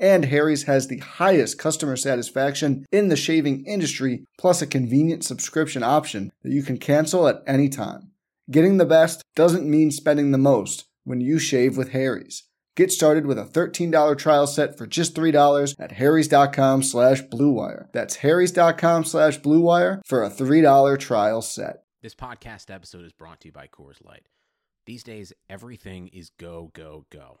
And Harry's has the highest customer satisfaction in the shaving industry, plus a convenient subscription option that you can cancel at any time. Getting the best doesn't mean spending the most when you shave with Harry's. Get started with a $13 trial set for just $3 at harrys.com slash bluewire. That's harrys.com slash bluewire for a $3 trial set. This podcast episode is brought to you by Coors Light. These days, everything is go, go, go.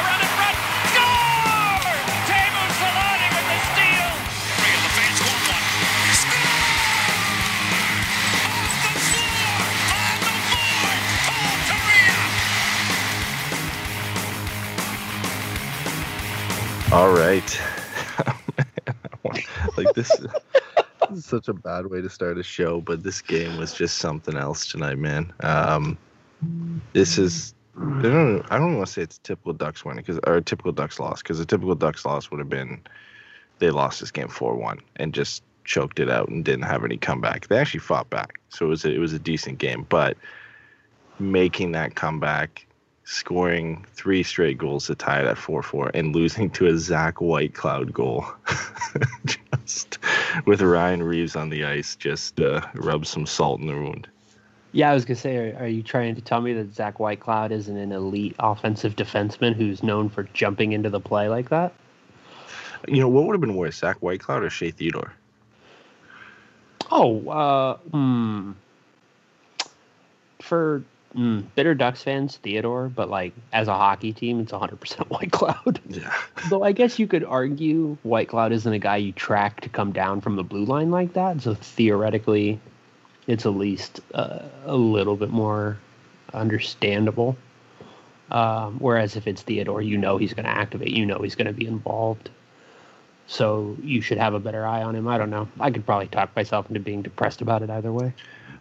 All right. like this, this is such a bad way to start a show, but this game was just something else tonight, man. Um, this is I don't I don't want to say it's a typical Ducks win because or a typical Ducks loss because a typical Ducks loss would have been they lost this game four one and just choked it out and didn't have any comeback. They actually fought back, so it was a, it was a decent game, but making that comeback scoring three straight goals to tie it at 4-4 and losing to a Zach Whitecloud goal. just with Ryan Reaves on the ice, just uh, rub some salt in the wound. Yeah, I was gonna say, are, are you trying to tell me that Zach Whitecloud isn't an elite offensive defenseman who's known for jumping into the play like that? You know, what would have been worse, Zach Whitecloud or Shea Theodore? Oh, uh, hmm. For mm, bitter Ducks fans, Theodore, but like as a hockey team, it's 100% Whitecloud. Yeah. Though I guess you could argue Whitecloud isn't a guy you track to come down from the blue line like that. So theoretically, it's at least uh, a little bit more understandable. Um, whereas if it's Theodore, you know he's going to activate. You know he's going to be involved. So you should have a better eye on him. I don't know. I could probably talk myself into being depressed about it either way.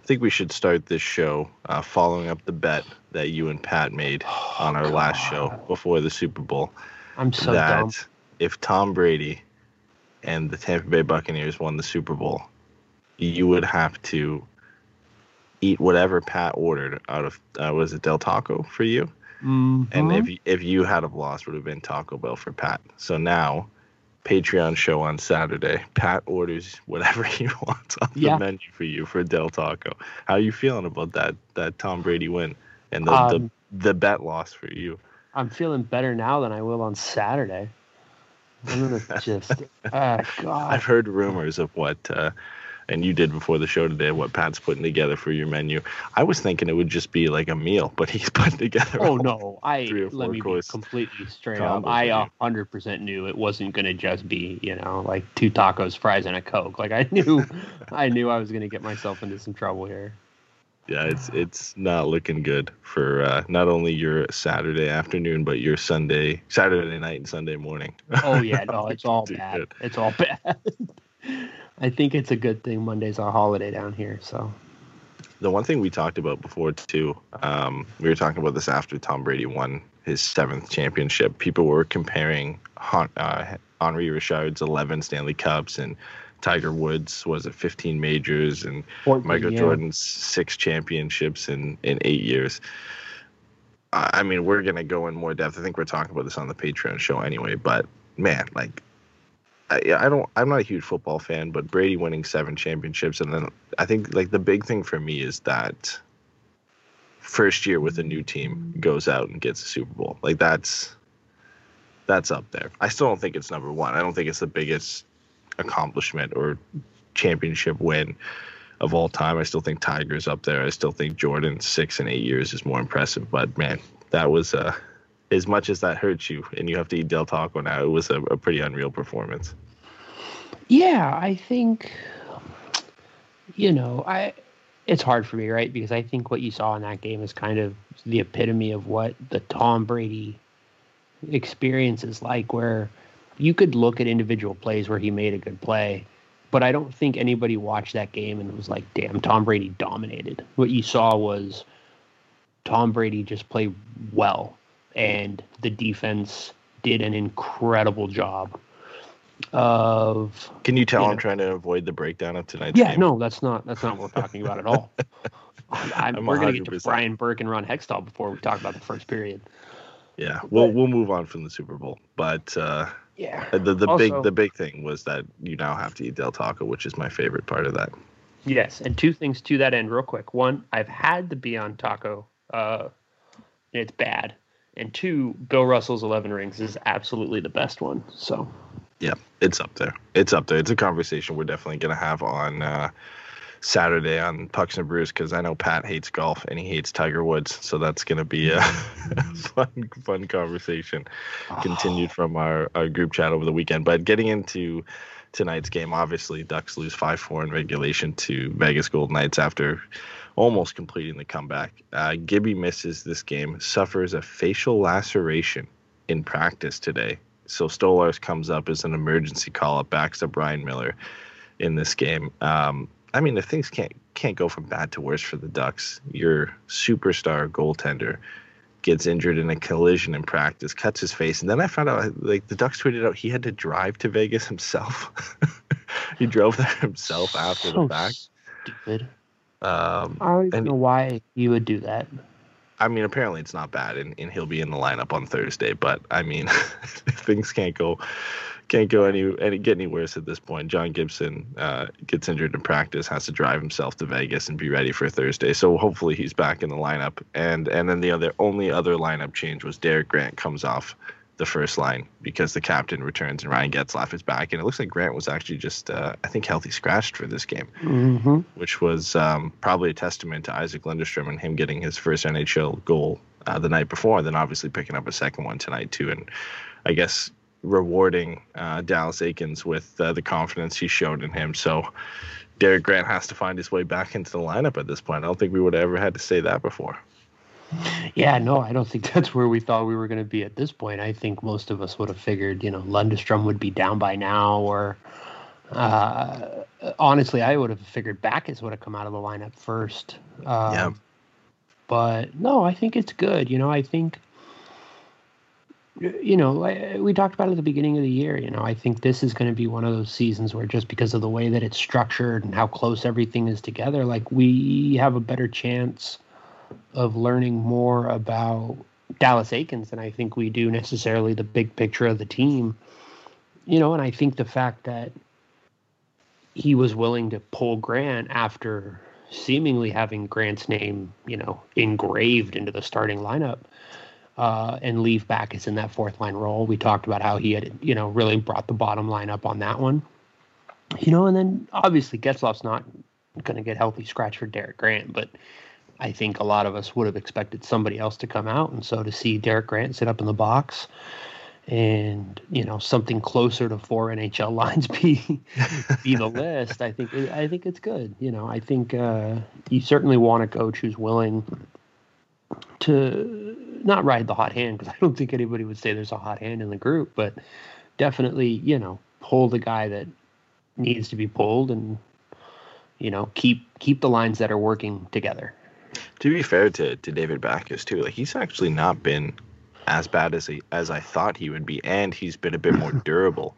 I think we should start this show uh, following up the bet that you and Pat made on our last show before the Super Bowl. I'm so that dumb. if Tom Brady and the Tampa Bay Buccaneers won the Super Bowl, you would have to eat whatever Pat ordered out of uh, was it Del Taco for you? And Mhm. if you, if you had have lost, would have been Taco Bell for Pat. So now, Patreon show on Saturday. Pat orders whatever he wants on Yeah. the menu for you for Del Taco. How are you feeling about that that Tom Brady win and the Um, the, the bet loss for you? I'm feeling better now than I will on Saturday. I'm gonna just, ah, God. I've heard rumors of what, uh, and you did before the show today, what Pat's putting together for your menu. I was thinking it would just be like a meal, but he's putting together. Oh no! I three or let me be completely straight up. I for you. a hundred percent knew it wasn't gonna just be you know like two tacos, fries, and a coke. Like I knew, I knew I was gonna get myself into some trouble here. Yeah, it's it's not looking good for uh, not only your Saturday afternoon, but your Sunday, Saturday night and Sunday morning. Oh yeah, no, it's all bad. good. It's all bad. I think it's a good thing Monday's a holiday down here. So the one thing we talked about before too, um, we were talking about this after Tom Brady won his seventh championship. People were comparing uh, Henri Richard's 11 Stanley Cups and Tiger Woods was it 15 majors and 14, Michael yeah. Jordan's six championships in in eight years. I mean, we're gonna go in more depth. I think we're talking about this on the Patreon show anyway. But man, like, I, don't. I'm not a huge football fan, but Brady winning seven championships, and then I think like the big thing for me is that first year with a new team goes out and gets a Super Bowl. Like that's that's up there. I still don't think it's number one. I don't think it's the biggest accomplishment or championship win of all time. I still think Tiger's up there. I still think Jordan six and eight years is more impressive. But man, that was uh, as much as that hurts you, and you have to eat Del Taco now. It was a, a pretty unreal performance. Yeah, I think you know I. It's hard for me, right? Because I think what you saw in that game is kind of the epitome of what the Tom Brady experience is like, where you could look at individual plays where he made a good play but I don't think anybody watched that game and was like, damn, Tom Brady dominated. What you saw was Tom Brady just played well, and the defense did an incredible job of. Can you tell you I'm know, trying to avoid the breakdown of tonight's yeah, game? no, that's not that's not what we're talking about at all. I'm, I'm we're going to get to Brian Burke and Ron Hextall before we talk about the first period. Yeah, we'll we'll move on from the Super Bowl, but uh, yeah. The the also, big the big thing was that you now have to eat Del Taco, which is my favorite part of that. Yes, and two things to that end, real quick. One, I've had the Beyond Taco. Uh, it's bad. And two, Bill Russell's Eleven Rings is absolutely the best one. So. Yeah, it's up there. It's up there. It's a conversation we're definitely gonna have on. Uh, Saturday on Pucks and Brews because I know Pat hates golf and he hates Tiger Woods, so that's going to be a fun, fun conversation. Oh. Continued from our, our group chat over the weekend, but getting into tonight's game, obviously Ducks lose five four in regulation to Vegas Golden Knights after almost completing the comeback. Uh, Gibby misses this game, suffers a facial laceration in practice today. So Stolarz comes up as an emergency call up, backs up Ryan Miller in this game. Um, I mean, if things can't can't go from bad to worse for the Ducks, your superstar goaltender gets injured in a collision in practice, cuts his face, and then I found out like the Ducks tweeted out he had to drive to Vegas himself. he drove there himself after so the fact. Stupid. Um, I don't even know why you would do that. I mean, apparently it's not bad, and, and he'll be in the lineup on Thursday. But I mean, things can't go can't go any, any get any worse at this point. John Gibson uh, gets injured in practice, has to drive himself to Vegas and be ready for Thursday. So hopefully he's back in the lineup. And and then the other only other lineup change was Derek Grant comes off the first line because the captain returns and Ryan Getzlaf is back. And it looks like Grant was actually just uh, I think healthy scratched for this game, mm-hmm. which was um, probably a testament to Isac Lundestrom and him getting his first NHL goal uh, the night before, and then obviously picking up a second one tonight too. And I guess rewarding uh, Dallas Eakins with uh, the confidence he showed in him. So Derek Grant has to find his way back into the lineup at this point. I don't think we would have ever had to say that before. Yeah, no, I don't think that's where we thought we were going to be at this point. I think most of us would have figured, you know, Lundestrom would be down by now, or uh, honestly, I would have figured Backes would have come out of the lineup first. Um, yeah. But no, I think it's good. You know, I think you know, we talked about it at the beginning of the year. You know, I think this is going to be one of those seasons where just because of the way that it's structured and how close everything is together, like we have a better chance of learning more about Dallas Eakins than I think we do necessarily the big picture of the team. You know, and I think the fact that he was willing to pull Grant after seemingly having Grant's name, you know, engraved into the starting lineup uh, and leave Backes in that fourth line role. We talked about how he had, you know, really brought the bottom line up on that one. You know, and then obviously Getzlaf's not going to get healthy scratch for Derek Grant, but I think a lot of us would have expected somebody else to come out, and so to see Derek Grant sit up in the box and you know something closer to four NHL lines be be the list. I think I think it's good. You know, I think uh, you certainly want a coach who's willing to not ride the hot hand because I don't think anybody would say there's a hot hand in the group, but definitely, you know, pull the guy that needs to be pulled, and you know keep keep the lines that are working together. To be fair to, to David Backes too, like he's actually not been as bad as he, as I thought he would be, and he's been a bit more durable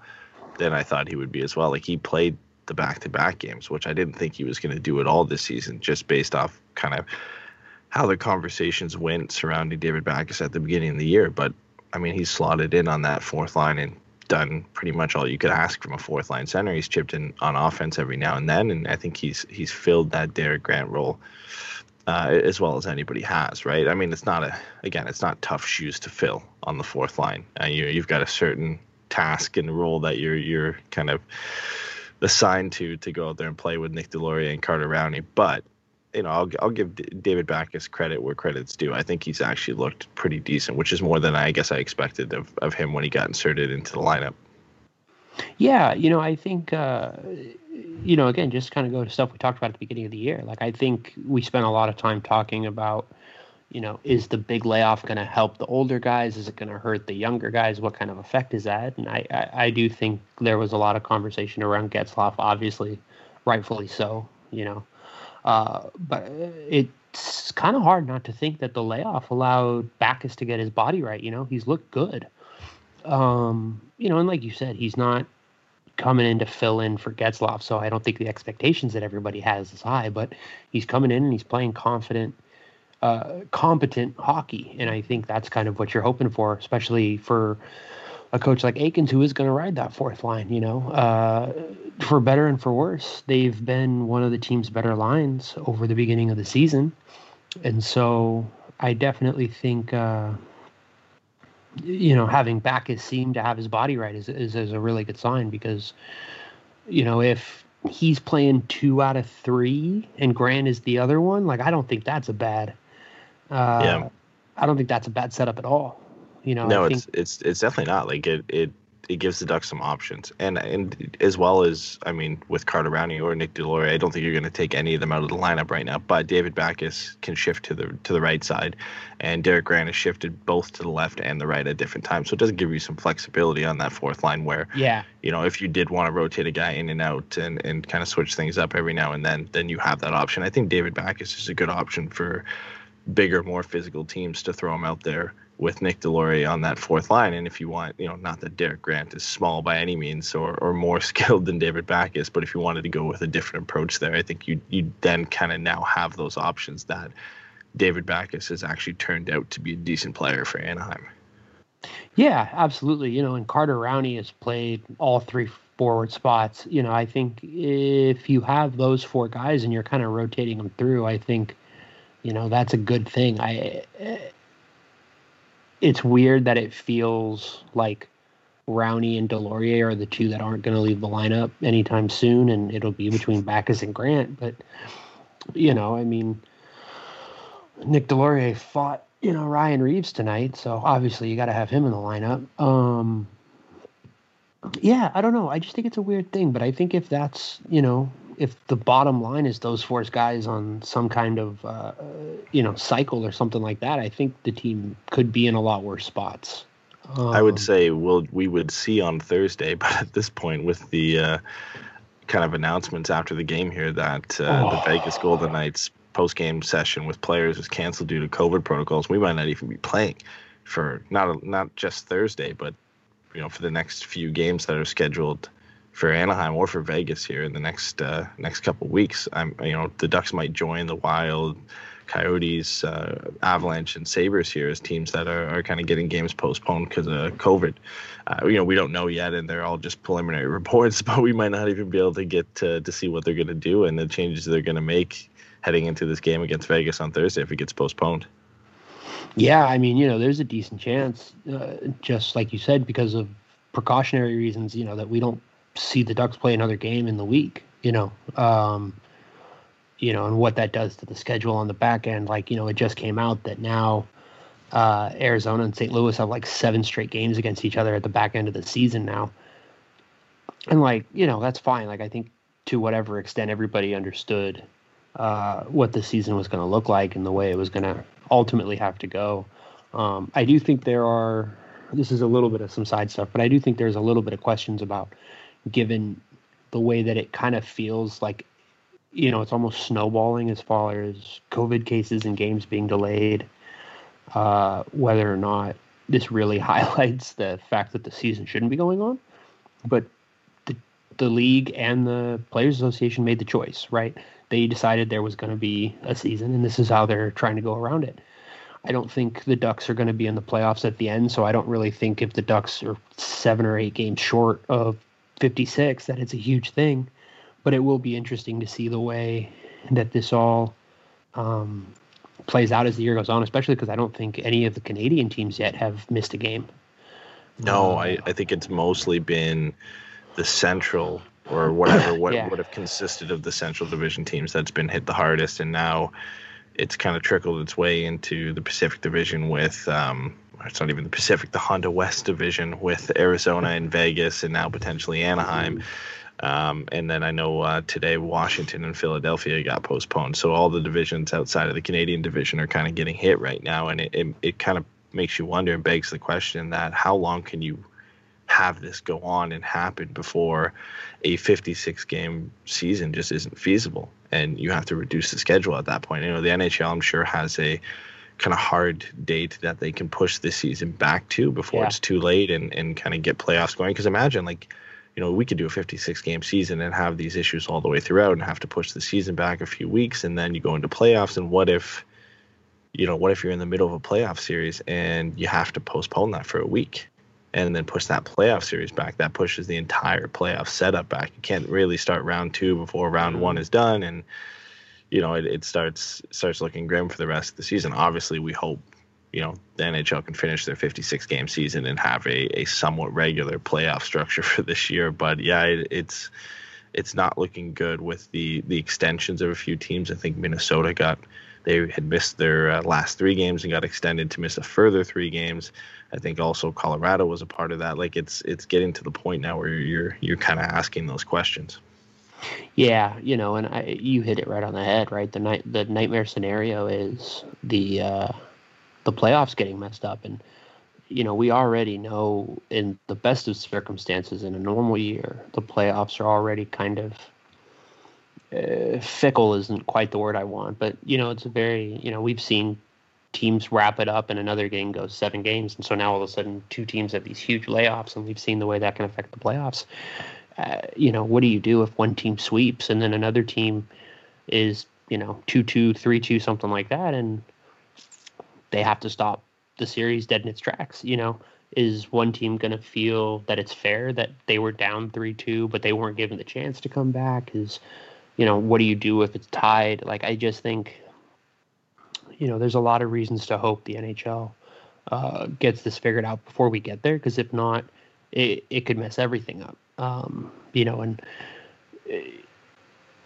than I thought he would be as well. Like he played the back to back games, which I didn't think he was going to do at all this season, just based off kind of how the conversations went surrounding David Backes at the beginning of the year. But I mean, he's slotted in on that fourth line and done pretty much all you could ask from a fourth line center. He's chipped in on offense every now and then, and I think he's he's filled that Derek Grant role uh, as well as anybody has, right? I mean, it's not a again, it's not tough shoes to fill on the fourth line. Uh, you you've got a certain task and role that you're you're kind of assigned to to go out there and play with Nick Deslauriers and Carter Rowney. But you know, I'll I'll give David Backes credit where credit's due. I think he's actually looked pretty decent, which is more than I guess I expected of of him when he got inserted into the lineup. Yeah, you know, I think uh, you know, again, just kind of go to stuff we talked about at the beginning of the year. Like, I think we spent a lot of time talking about, you know, is the big layoff going to help the older guys? Is it going to hurt the younger guys? What kind of effect is that? And I, I, I do think there was a lot of conversation around Getzlaf, obviously, rightfully so, you know. Uh, but it's kind of hard not to think that the layoff allowed Backes to get his body right. You know, he's looked good. Um, you know, and like you said, he's not coming in to fill in for Getzlaf, so I don't think the expectations that everybody has is high. But he's coming in and he's playing confident, uh, competent hockey, and I think that's kind of what you're hoping for, especially for a coach like Eakins who is going to ride that fourth line. You know, uh, for better and for worse, they've been one of the team's better lines over the beginning of the season, and so I definitely think. Uh, you know, having Backes seem to have his body right is, is, is a really good sign because, you know, if he's playing two out of three and Grant is the other one, like I don't think that's a bad. Uh, yeah. I don't think that's a bad setup at all. You know. No, it's it's it's definitely not. Like it it it gives the Ducks some options, and and as well as I mean, with Carter Rowney or Nick Deslauriers, I don't think you're going to take any of them out of the lineup right now. But David Backes can shift to the to the right side, and Derek Grant has shifted both to the left and the right at different times, so it does give you some flexibility on that fourth line. Where yeah, you know, if you did want to rotate a guy in and out and and kind of switch things up every now and then, then you have that option. I think David Backes is a good option for bigger, more physical teams to throw him out there with Nick Deslauriers on that fourth line. And if you want, you know, not that Derek Grant is small by any means or, or more skilled than David Backes, but if you wanted to go with a different approach there, I think you you then kind of now have those options that David Backes has actually turned out to be a decent player for Anaheim. Yeah, absolutely. You know, and Carter Rowney has played all three forward spots. You know, I think if you have those four guys and you're kind of rotating them through, I think, you know, that's a good thing. I it's weird that it feels like Rowney and Deslauriers are the two that aren't going to leave the lineup anytime soon, and it'll be between Backes and Grant. But you know, I mean, Nick Deslauriers fought you know Ryan Reaves tonight, so obviously you got to have him in the lineup. Um, yeah, I don't know. I just think it's a weird thing, but I think if that's you know if the bottom line is those four guys on some kind of uh, you know cycle or something like that, I think the team could be in a lot worse spots. Um, I would um, say we'll we would see on Thursday, but at this point, with the uh, kind of announcements after the game here that uh, oh. the Vegas Golden Knights post game session with players was canceled due to COVID protocols, we might not even be playing for not not just Thursday, but you know for the next few games that are scheduled for Anaheim or for Vegas here in the next uh, next couple weeks. I'm you know the Ducks might join the Wild, Coyotes, uh, Avalanche, and Sabres here as teams that are, are kind of getting games postponed because of COVID. Uh, you know we don't know yet, and they're all just preliminary reports. But we might not even be able to get to, to see what they're going to do and the changes they're going to make heading into this game against Vegas on Thursday if it gets postponed. Yeah, I mean, you know, there's a decent chance, uh, just like you said, because of precautionary reasons, you know, that we don't see the Ducks play another game in the week, you know, um, you know, and what that does to the schedule on the back end. Like, you know, it just came out that now uh, Arizona and St. Louis have like seven straight games against each other at the back end of the season now. And like, you know, that's fine. Like, I think to whatever extent everybody understood uh, what the season was going to look like and the way it was going to ultimately have to go. Um, I do think there are. This is a little bit of some side stuff, but I do think there's a little bit of questions about given the way that it kind of feels like, you know, it's almost snowballing as far as COVID cases and games being delayed. Uh, whether or not this really highlights the fact that the season shouldn't be going on, but the the league and the Players Association made the choice, right? They decided there was going to be a season, and this is how they're trying to go around it. I don't think the Ducks are going to be in the playoffs at the end, so I don't really think if the Ducks are seven or eight games short of 56 that it's a huge thing. But it will be interesting to see the way that this all um, plays out as the year goes on, especially because I don't think any of the Canadian teams yet have missed a game. No, I, I think it's mostly been the central or whatever what Yeah. would have consisted of the central division teams that's been hit the hardest and now it's kind of trickled its way into the Pacific division with um it's not even the Pacific, the Honda West division with Arizona and Vegas and now potentially Anaheim. Um, and then I know uh, today Washington and Philadelphia got postponed. So all the divisions outside of the Canadian division are kind of getting hit right now. And it, it, it kind of makes you wonder and begs the question that how long can you have this go on and happen before a 56 game season just isn't feasible and you have to reduce the schedule at that point. You know, the NHL I'm sure has a kind of hard date that they can push this season back to before Yeah. it's too late and, and kind of get playoffs going. Because imagine like, you know, we could do a 56 game season and have these issues all the way throughout and have to push the season back a few weeks and then you go into playoffs. And what if, you know, what if you're in the middle of a playoff series and you have to postpone that for a week? and then push that playoff series back. That pushes the entire playoff setup back. You can't really start round two before round mm-hmm. one is done, and you know it, it starts starts looking grim for the rest of the season. Obviously, we hope you know the NHL can finish their 56 game season and have a, a somewhat regular playoff structure for this year. But yeah, it, it's it's not looking good with the the extensions of a few teams. I think Minnesota got they had missed their uh, last three games and got extended to miss a further three games. I think also Colorado was a part of that. Like it's it's getting to the point now where you're you're kind of asking those questions. Yeah, you know, and I, you hit it right on the head, right? The night the nightmare scenario is the uh, the playoffs getting messed up, and you know we already know in the best of circumstances in a normal year, the playoffs are already kind of uh, fickle. Isn't quite the word I want, but you know it's a very you know we've seen teams wrap it up and another game goes seven games, and so now all of a sudden two teams have these huge layoffs, and we've seen the way that can affect the playoffs uh, you know, what do you do if one team sweeps and then another team is, you know, 2 2, 3 2, something like that, and they have to stop the series dead in its tracks? You know, is one team going to feel that it's fair that they were down 3 2, but they weren't given the chance to come back? Is, you know, what do you do if it's tied? Like, I just think, you know, there's a lot of reasons to hope the NHL uh, gets this figured out before we get there, because if not, it, it could mess everything up. Um, you know, and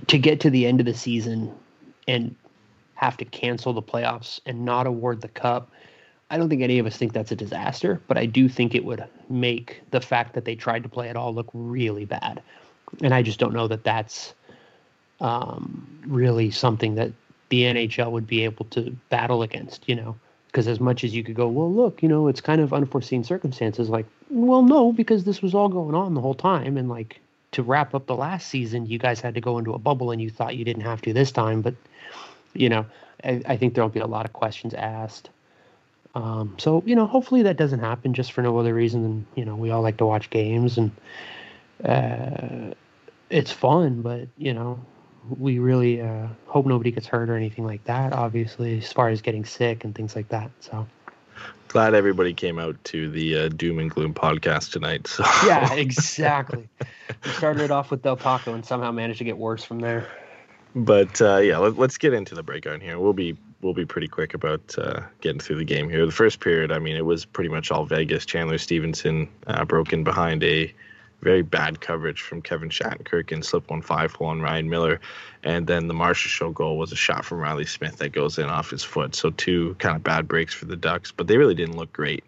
to get to the end of the season and have to cancel the playoffs and not award the cup, I don't think any of us think that's a disaster, but I do think it would make the fact that they tried to play it all look really bad. And I just don't know that that's um, really something that the NHL would be able to battle against, you know. Because as much as you could go, well, look, you know, it's kind of unforeseen circumstances. Like, well, no, because this was all going on the whole time, and like to wrap up the last season, you guys had to go into a bubble, and you thought you didn't have to this time. But you know, I, I think there'll be a lot of questions asked. Um, so you know, hopefully that doesn't happen, just for no other reason than you know we all like to watch games and uh, it's fun, but you know, we really uh, hope nobody gets hurt or anything like that. Obviously, as far as getting sick and things like that. So Glad everybody came out to the uh, doom and gloom podcast tonight. So yeah, exactly. we started it off with Del Paco and somehow managed to get worse from there. But uh, yeah, let, let's get into the breakdown here. We'll be we'll be pretty quick about uh, getting through the game here. The first period, I mean, it was pretty much all Vegas. Chandler Stevenson uh, broke in behind a very bad coverage from Kevin Shattenkirk and slip one five hole on Ryan Miller, and then the Marchessault goal was a shot from Reilly Smith that goes in off his foot. So two kind of bad breaks for the Ducks, but they really didn't look great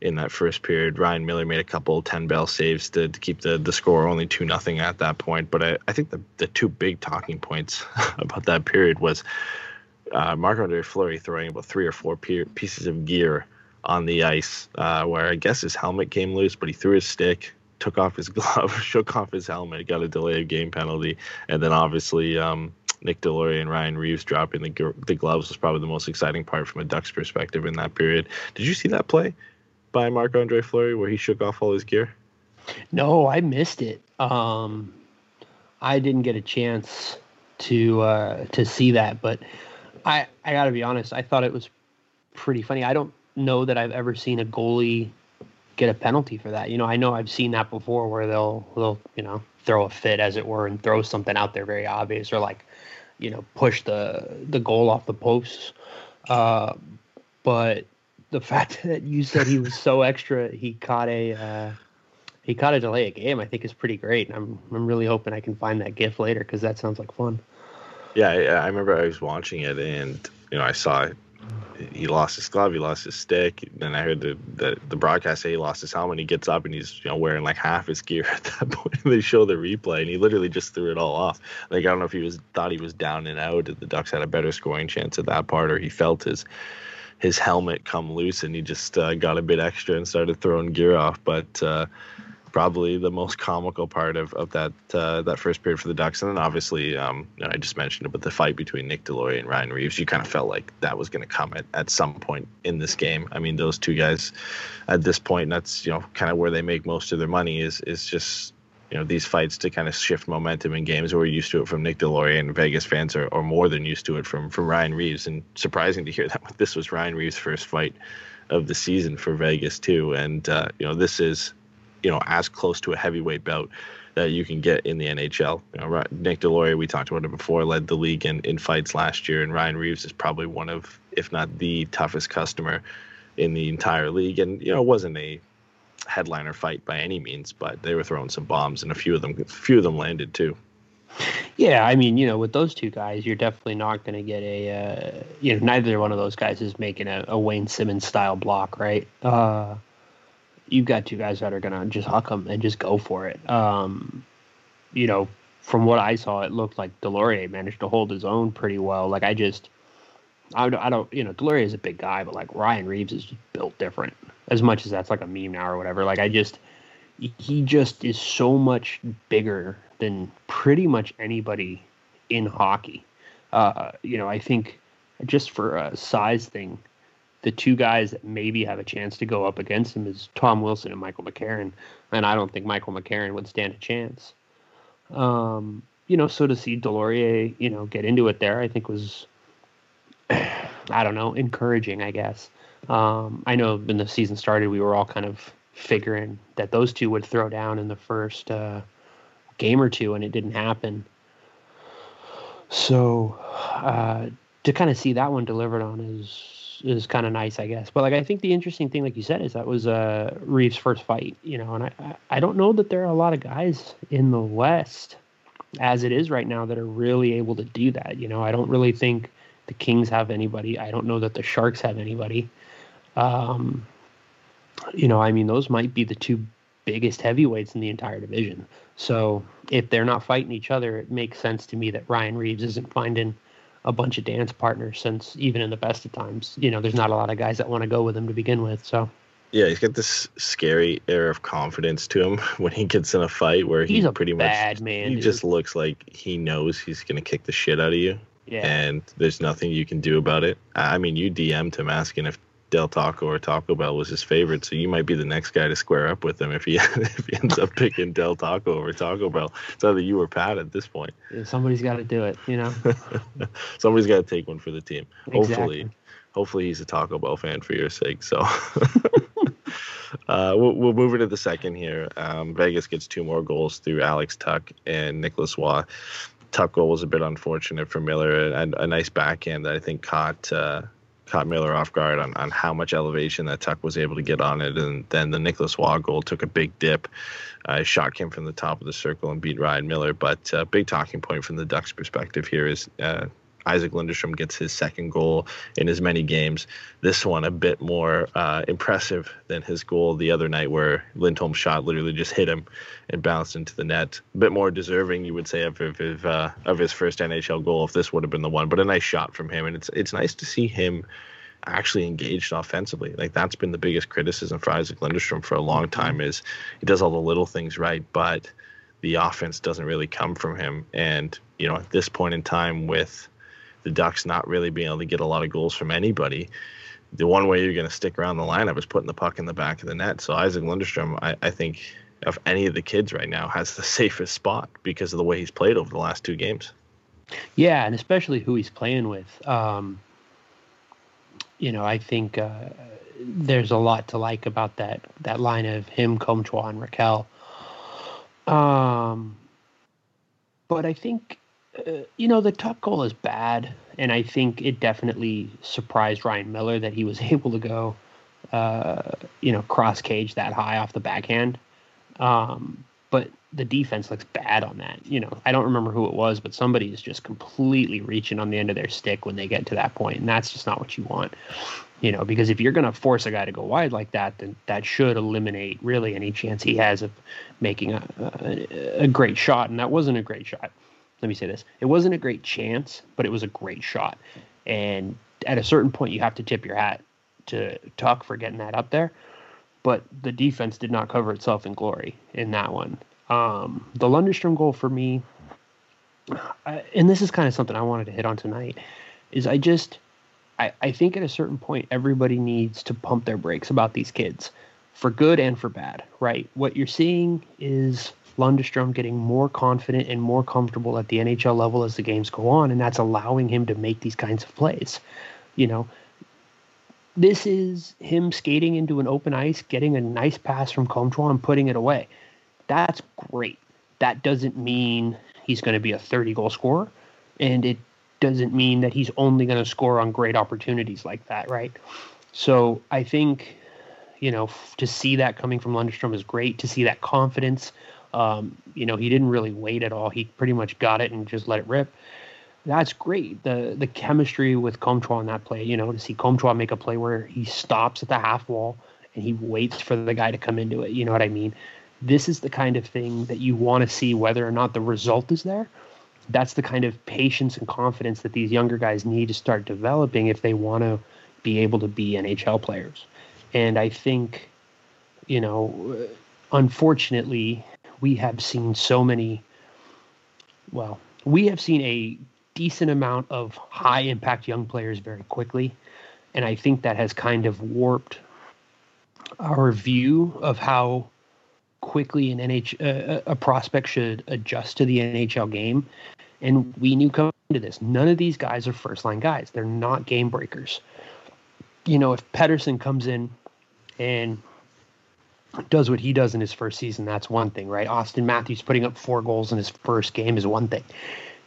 in that first period. Ryan Miller made a couple 10 bell saves to, to keep the, the score only 2 nothing at that point. But I, I think the, the two big talking points about that period was uh, Marc Andre Fleury throwing about three or four pe- pieces of gear on the ice, uh, where I guess his helmet came loose, but he threw his stick. Took off his glove, shook off his helmet, got a delay of game penalty, and then obviously um, Nick Deslauriers and Ryan Reaves dropping the the gloves was probably the most exciting part from a Ducks perspective in that period. Did you see that play by Marc Andre Fleury where he shook off all his gear? No, I missed it. Um, I didn't get a chance to uh, to see that, but I I got to be honest. I thought it was pretty funny. I don't know that I've ever seen a goalie get a penalty for that. You know, I know I've seen that before where they'll they'll you know throw a fit as it were and throw something out there very obvious or like you know push the the goal off the posts. Uh, but the fact that you said he was so extra, he caught a uh, he caught a delay a game. I think is pretty great. I'm I'm really hoping I can find that GIF later because that sounds like fun. Yeah, I, I remember I was watching it and you know I saw he lost his glove, he lost his stick. Then I heard the, the, the broadcast say he lost his helmet. He gets up and he's you know wearing like half his gear at that point. they show the replay and he literally just threw it all off. Like I don't know if he was thought he was down and out, the Ducks had a better scoring chance at that part, or he felt his his helmet come loose and he just uh, got a bit extra and started throwing gear off. But uh, probably the most comical part of, of that uh, that first period for the Ducks. And then obviously, um, you know, I just mentioned it, but the fight between Nick Deslauriers and Ryan Reaves, you kind of felt like that was going to come at, at some point in this game. I mean, those two guys at this point, and that's you know kind of where they make most of their money is is just you know these fights to kind of shift momentum in games. We're used to it from Nick Deslauriers, and Vegas fans are, are more than used to it from from Ryan Reaves. And surprising to hear that this was Ryan Reaves' first fight of the season for Vegas too. And uh, you know this is you know as close to a heavyweight bout that you can get in the NHL. You know, Nick Deslauriers, we talked about it before, led the league in, in fights last year, and Ryan Reaves is probably one of, if not the toughest customer in the entire league. And you know, it wasn't a headliner fight by any means, but they were throwing some bombs, and a few of them, a few of them landed too. Yeah, I mean, you know, with those two guys, you're definitely not going to get a, uh, you know, neither one of those guys is making a, a Wayne Simmonds style block, right? Uh, you've got two guys that are gonna just huck them and just go for it. Um, you know, from what I saw, it looked like Deslauriers managed to hold his own pretty well. Like I just, I don't, I don't, you know, Deslauriers is a big guy, but like Ryan Reaves is built different. As much as that's like a meme now or whatever. Like I just, he just is so much bigger than pretty much anybody in hockey. Uh, you know, I think just for a size thing, the two guys that maybe have a chance to go up against him is Tom Wilson and Michael McCarron, and I don't think Michael McCarron would stand a chance. Um, you know, so to see Deslauriers, you know, get into it there, I think was, I don't know, encouraging. I guess. Um, I know when the season started, we were all kind of figuring that those two would throw down in the first uh, game or two, and it didn't happen. So uh, to kind of see that one delivered on is is kind of nice, I guess. But like I think the interesting thing, like you said, is that was uh, Reaves' first fight. You know, and I I don't know that there are a lot of guys in the West as it is right now that are really able to do that. You know, I don't really think the Kings have anybody. I don't know that the Sharks have anybody. Um, you know, I mean, those might be the two biggest heavyweights in the entire division. So if they're not fighting each other, it makes sense to me that Ryan Reaves isn't finding a bunch of dance partners since even in the best of times, you know, there's not a lot of guys that want to go with him to begin with. So yeah, he's got this scary air of confidence to him when he gets in a fight where he's he pretty much man, he dude. just looks like he knows he's gonna kick the shit out of you. Yeah. And there's nothing you can do about it. I mean, you DM'd him asking if Del Taco or Taco Bell was his favorite, so you might be the next guy to square up with him if he if he ends up picking Del Taco over Taco Bell. It's either you or Pat at this point. Yeah, somebody's got to do it, you know. Somebody's got to take one for the team. Exactly. Hopefully, hopefully he's a Taco Bell fan for your sake. So. Uh, we'll, we'll move into the second here. Um, Vegas gets two more goals through Alex Tuch and Nicolas Roy. Tuch goal was a bit unfortunate for Miller, and a nice backhand that I think caught uh, caught Miller off guard on, on how much elevation that Tuch was able to get on it. And then the Nicolas Roy goal took a big dip. Uh, shot came from the top of the circle and beat Ryan Miller. But uh, big talking point from the Ducks' perspective here is uh, Isac Lundestrom gets his second goal in as many games. This one a bit more uh, impressive than his goal the other night, where Lindholm's shot literally just hit him and bounced into the net. A bit more deserving, you would say, of of, uh, of his first NHL goal if this would have been the one. But a nice shot from him, and it's it's nice to see him actually engaged offensively. Like that's been the biggest criticism for Isac Lundestrom for a long time is he does all the little things right, but the offense doesn't really come from him. And you know, at this point in time, with the Ducks not really being able to get a lot of goals from anybody, the one way you're going to stick around the lineup is putting the puck in the back of the net. So Isac Lundestrom, I, I think, of any of the kids right now, has the safest spot because of the way he's played over the last two games. Yeah, and especially who he's playing with. Um, you know, I think uh, there's a lot to like about that that line of him, Comtois, and Rakell. Um, but I think you know the top goal is bad, and I think it definitely surprised Ryan Miller that he was able to go, uh, you know, cross cage that high off the backhand. Um, but the defense looks bad on that. You know, I don't remember who it was, but somebody is just completely reaching on the end of their stick when they get to that point, and that's just not what you want. You know, because if you're going to force a guy to go wide like that, then that should eliminate really any chance he has of making a, a, a great shot. And that wasn't a great shot. Let me say this: it wasn't a great chance, but it was a great shot. And at a certain point, you have to tip your hat to Tuch for getting that up there but the defense did not cover itself in glory in that one. Um, the Lundestrom goal for me, I, and this is kind of something I wanted to hit on tonight, is I just, I, I think at a certain point, everybody needs to pump their brakes about these kids for good and for bad, right? What you're seeing is Lundestrom getting more confident and more comfortable at the NHL level as the games go on, and that's allowing him to make these kinds of plays. You know, this is him skating into an open ice, getting a nice pass from Comtois and putting it away. That's great. That doesn't mean he's going to be a 30 goal scorer, and it doesn't mean that he's only going to score on great opportunities like that, right? So I think, you know, to see that coming from Lundestrom is great. To see that confidence, um, you know, he didn't really wait at all. He pretty much got it and just let it rip that's great. The the chemistry with Comtois on that play, you know, to see Comtois make a play where he stops at the half wall and he waits for the guy to come into it. You know what I mean? This is the kind of thing that you want to see whether or not the result is there. That's the kind of patience and confidence that these younger guys need to start developing if they want to be able to be NHL players. And I think, you know, unfortunately, we have seen so many well, we have seen a decent amount of high impact young players very quickly. And I think that has kind of warped our view of how quickly an NH uh, a prospect should adjust to the NHL game. And we knew coming into this, none of these guys are first line guys. They're not game breakers. You know, if Pettersson comes in and does what he does in his first season, that's one thing, right? Auston Matthews putting up four goals in his first game is one thing.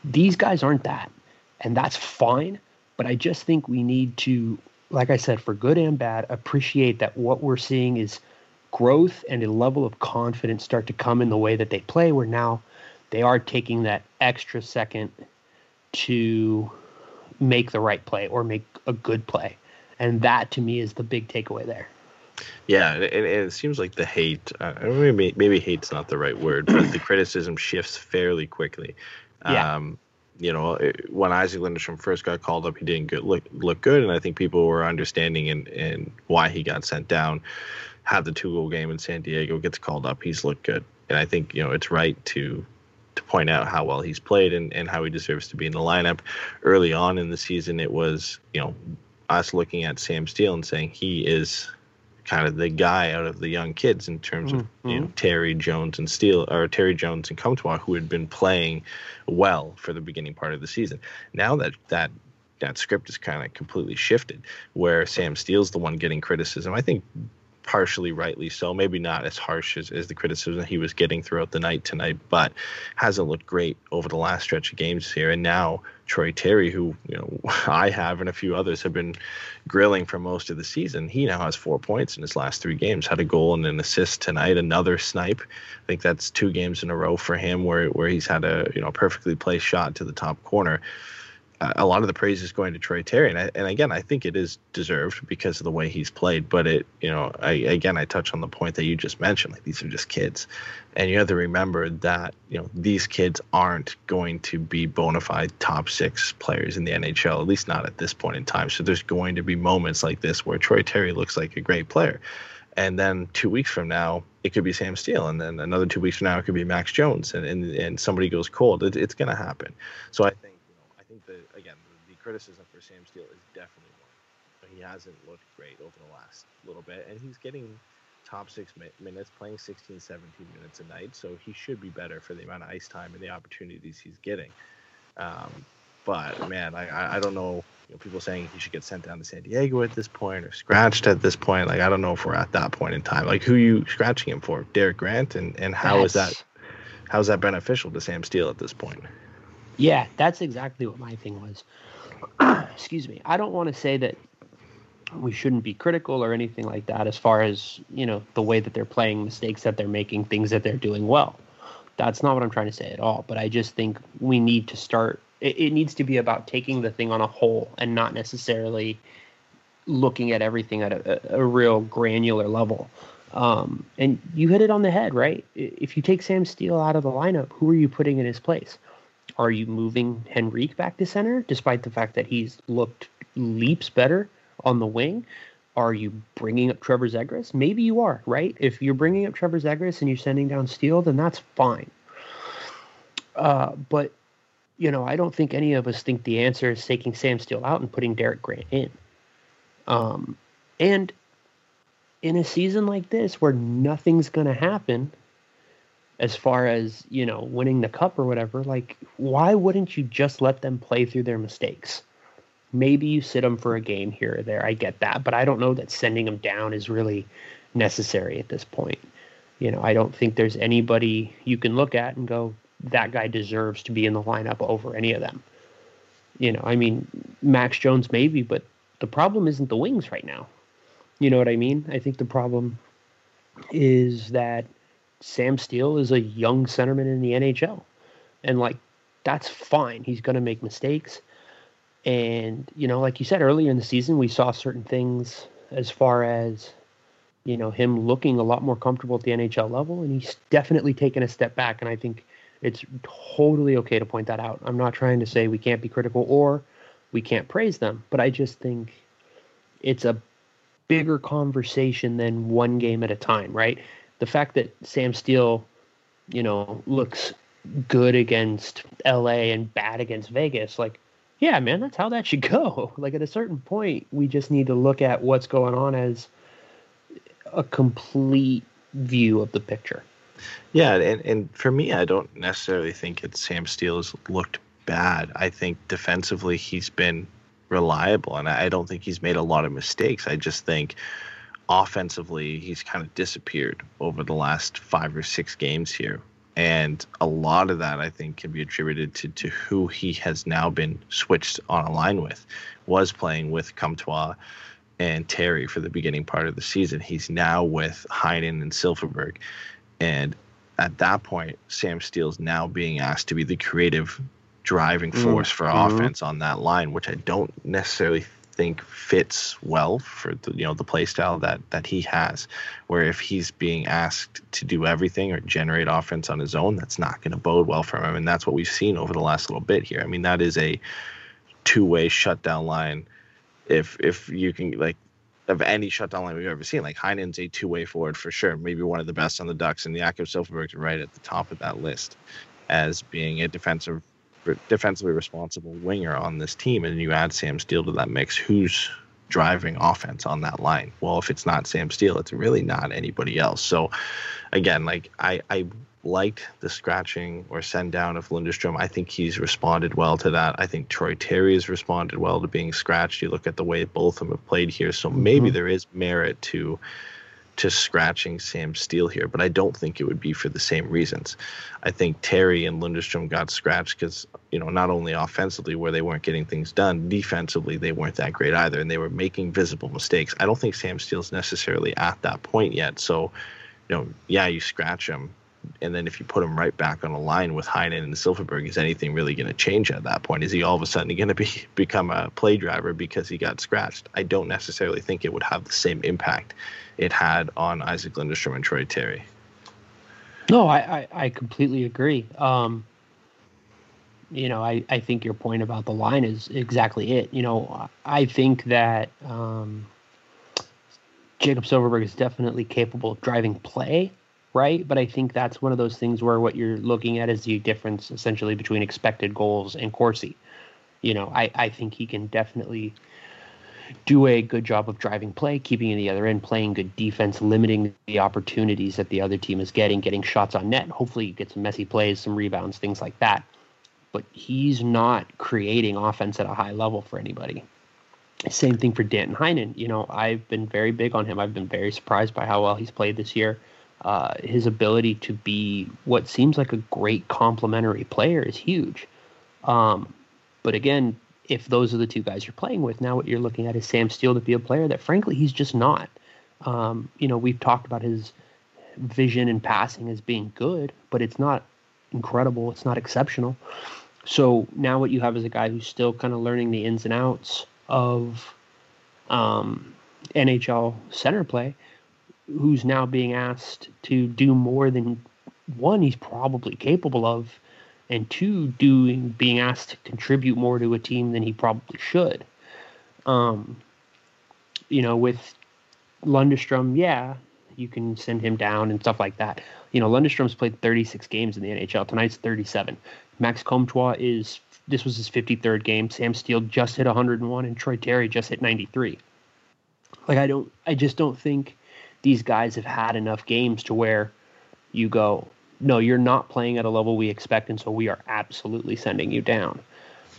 These guys aren't that, and that's fine. But I just think we need to, like I said, for good and bad, appreciate that what we're seeing is growth and a level of confidence start to come in the way that they play, where now they are taking that extra second to make the right play or make a good play. And that to me is the big takeaway there. Yeah, and, and it seems like the hate, uh, maybe, maybe hate's not the right word, but the criticism shifts fairly quickly. Yeah. Um, you know, when Isac Lundestrom first got called up, he didn't good, look look good, and I think people were understanding and and why he got sent down. Had the two goal game in San Diego, gets called up, he's looked good, and I think you know it's right to to point out how well he's played and, and how he deserves to be in the lineup. Early on in the season, it was you know us looking at Sam Steele and saying he is kind of the guy out of the young kids in terms of mm-hmm. you know Terry Jones and Steele or Terry Jones and Comtois who had been playing well for the beginning part of the season. Now that that that script is kind of completely shifted, where Sam Steele's the one getting criticism. I think partially rightly so. Maybe not as harsh as, as the criticism he was getting throughout the night tonight, but hasn't looked great over the last stretch of games here. And now Troy Terry, who you know I have and a few others have been grilling for most of the season, he now has four points in his last three games. Had a goal and an assist tonight. Another snipe. I think that's two games in a row for him where where he's had a you know perfectly placed shot to the top corner. Uh, a lot of the praise is going to Troy Terry, and, I, and again, I think it is deserved because of the way he's played. But it, you know, I, again, I touch on the point that you just mentioned. Like these are just kids, and you have to remember that you know these kids aren't going to be bona fide top six players in the NHL, at least not at this point in time. So there's going to be moments like this where Troy Terry looks like a great player, and then two weeks from now it could be Sam Steele, and then another two weeks from now it could be Max Jones, and and, and somebody goes cold. It, it's going to happen. So I think criticism for Sam Steele is definitely one. He hasn't looked great over the last little bit, and he's getting top six minutes, playing 16, 17 minutes a night, so he should be better for the amount of ice time and the opportunities he's getting. Um, but man, I, I don't know, you know. People saying he should get sent down to San Diego at this point or scratched at this point. Like I don't know if we're at that point in time. Like who you scratching him for? Derek Grant, and and how is that? How is that beneficial to Sam Steele at this point? Yeah, that's exactly what my thing was. excuse me, I don't want to say that we shouldn't be critical or anything like that as far as, you know, the way that they're playing, mistakes that they're making, things that they're doing well. That's not what I'm trying to say at all. But I just think we need to start, it, it needs to be about taking the thing on a whole and not necessarily looking at everything at a, a real granular level. Um, and you hit it on the head, right? If you take Sam Steele out of the lineup, who are you putting in his place? Are you moving Henrique back to center, despite the fact that he's looked leaps better on the wing? Are you bringing up Trevor Zegras? Maybe you are, right? If you're bringing up Trevor Zegras and you're sending down Steele, then that's fine. Uh, but you know, I don't think any of us think the answer is taking Sam Steele out and putting Derek Grant in. Um, and in a season like this where nothing's going to happen, as far as you know winning the cup or whatever like why wouldn't you just let them play through their mistakes? Maybe you sit them for a game here or there. I get that but i don't know that sending them down is really necessary at this point. You know i don't think there's anybody you can look at and go that guy deserves to be in the lineup over any of them. You know i mean max jones maybe but the problem isn't the wings right now. You know what i mean? I think the problem is that Sam Steele is a young centerman in the NHL. And like that's fine. He's going to make mistakes. And you know, like you said earlier in the season, we saw certain things as far as you know him looking a lot more comfortable at the NHL level, and he's definitely taken a step back. And I think it's totally okay to point that out. I'm not trying to say we can't be critical or we can't praise them, but I just think it's a bigger conversation than one game at a time, right? The fact that Sam Steele, you know, looks good against LA and bad against Vegas, like, yeah, man, that's how that should go. Like at a certain point, we just need to look at what's going on as a complete view of the picture. Yeah, and, and for me, I don't necessarily think it's Sam Steele's looked bad. I think defensively he's been reliable, and I don't think he's made a lot of mistakes. I just think offensively, he's kind of disappeared over the last five or six games here. And a lot of that, I think, can be attributed to, to who he has now been switched on a line with. Was playing with Comtois and Terry for the beginning part of the season. He's now with Heinen and Silfverberg. And at that point, Sam Steele's now being asked to be the creative driving mm, force mm-hmm. for offense on that line, which I don't necessarily think fits well for the you know the play style that that he has. Where if he's being asked to do everything or generate offense on his own, that's not going to bode well for him. And that's what we've seen over the last little bit here. I mean, that is a two-way shutdown line. If if you can like of any shutdown line we've ever seen. Like Heinen's a two-way forward for sure, maybe one of the best on the Ducks, and the Jakob Silfverberg's right at the top of that list as being a defensive defensively responsible winger on this team, and you add Sam Steele to that mix, who's driving offense on that line? Well, if it's not Sam Steele, it's really not anybody else. So, again, like I, I liked the scratching or send down of Lundestrom. I think he's responded well to that. I think Troy Terry has responded well to being scratched. You look at the way both of them have played here, so maybe mm-hmm. there is merit to to scratching Sam Steele here, but I don't think it would be for the same reasons. I think Terry and Lundestrom got scratched because, you know, not only offensively where they weren't getting things done, defensively they weren't that great either, and they were making visible mistakes. I don't think Sam Steele's necessarily at that point yet. So, you know, yeah, you scratch him, And then if you put him right back on a line with Heinen and Silfverberg, is anything really going to change at that point? Is he all of a sudden going to be become a play driver because he got scratched? I don't necessarily think it would have the same impact it had on Isac Lundestrom and Troy Terry. No, I, I, I completely agree. Um, you know, I, I think your point about the line is exactly it. You know, I think that um, Jakob Silfverberg is definitely capable of driving play, right? But I think that's one of those things where what you're looking at is the difference essentially between expected goals and Corsi. You know, I, I think he can definitely do a good job of driving play, keeping in the other end, playing good defense, limiting the opportunities that the other team is getting, getting shots on net. Hopefully, get some messy plays, some rebounds, things like that. But he's not creating offense at a high level for anybody. Same thing for Danton Heinen. You know, I've been very big on him. I've been very surprised by how well he's played this year. Uh, his ability to be what seems like a great complementary player is huge. Um, but again, if those are the two guys you're playing with, now what you're looking at is Sam Steele to be a player that, frankly, he's just not. Um, you know, we've talked about his vision and passing as being good, but it's not incredible. It's not exceptional. So now what you have is a guy who's still kind of learning the ins and outs of um, NHL center play, who's now being asked to do more than one he's probably capable of, and two doing being asked to contribute more to a team than he probably should. Um, you know, with Lundestrom, yeah, you can send him down and stuff like that. You know, Lundestrom's played 36 games in the NHL. Tonight's 37. Max Comtois is this was his 53rd game. Sam Steele just hit 101, and Troy Terry just hit 93. Like I don't, I just don't think these guys have had enough games to where you go, no, you're not playing at a level we expect, and so we are absolutely sending you down.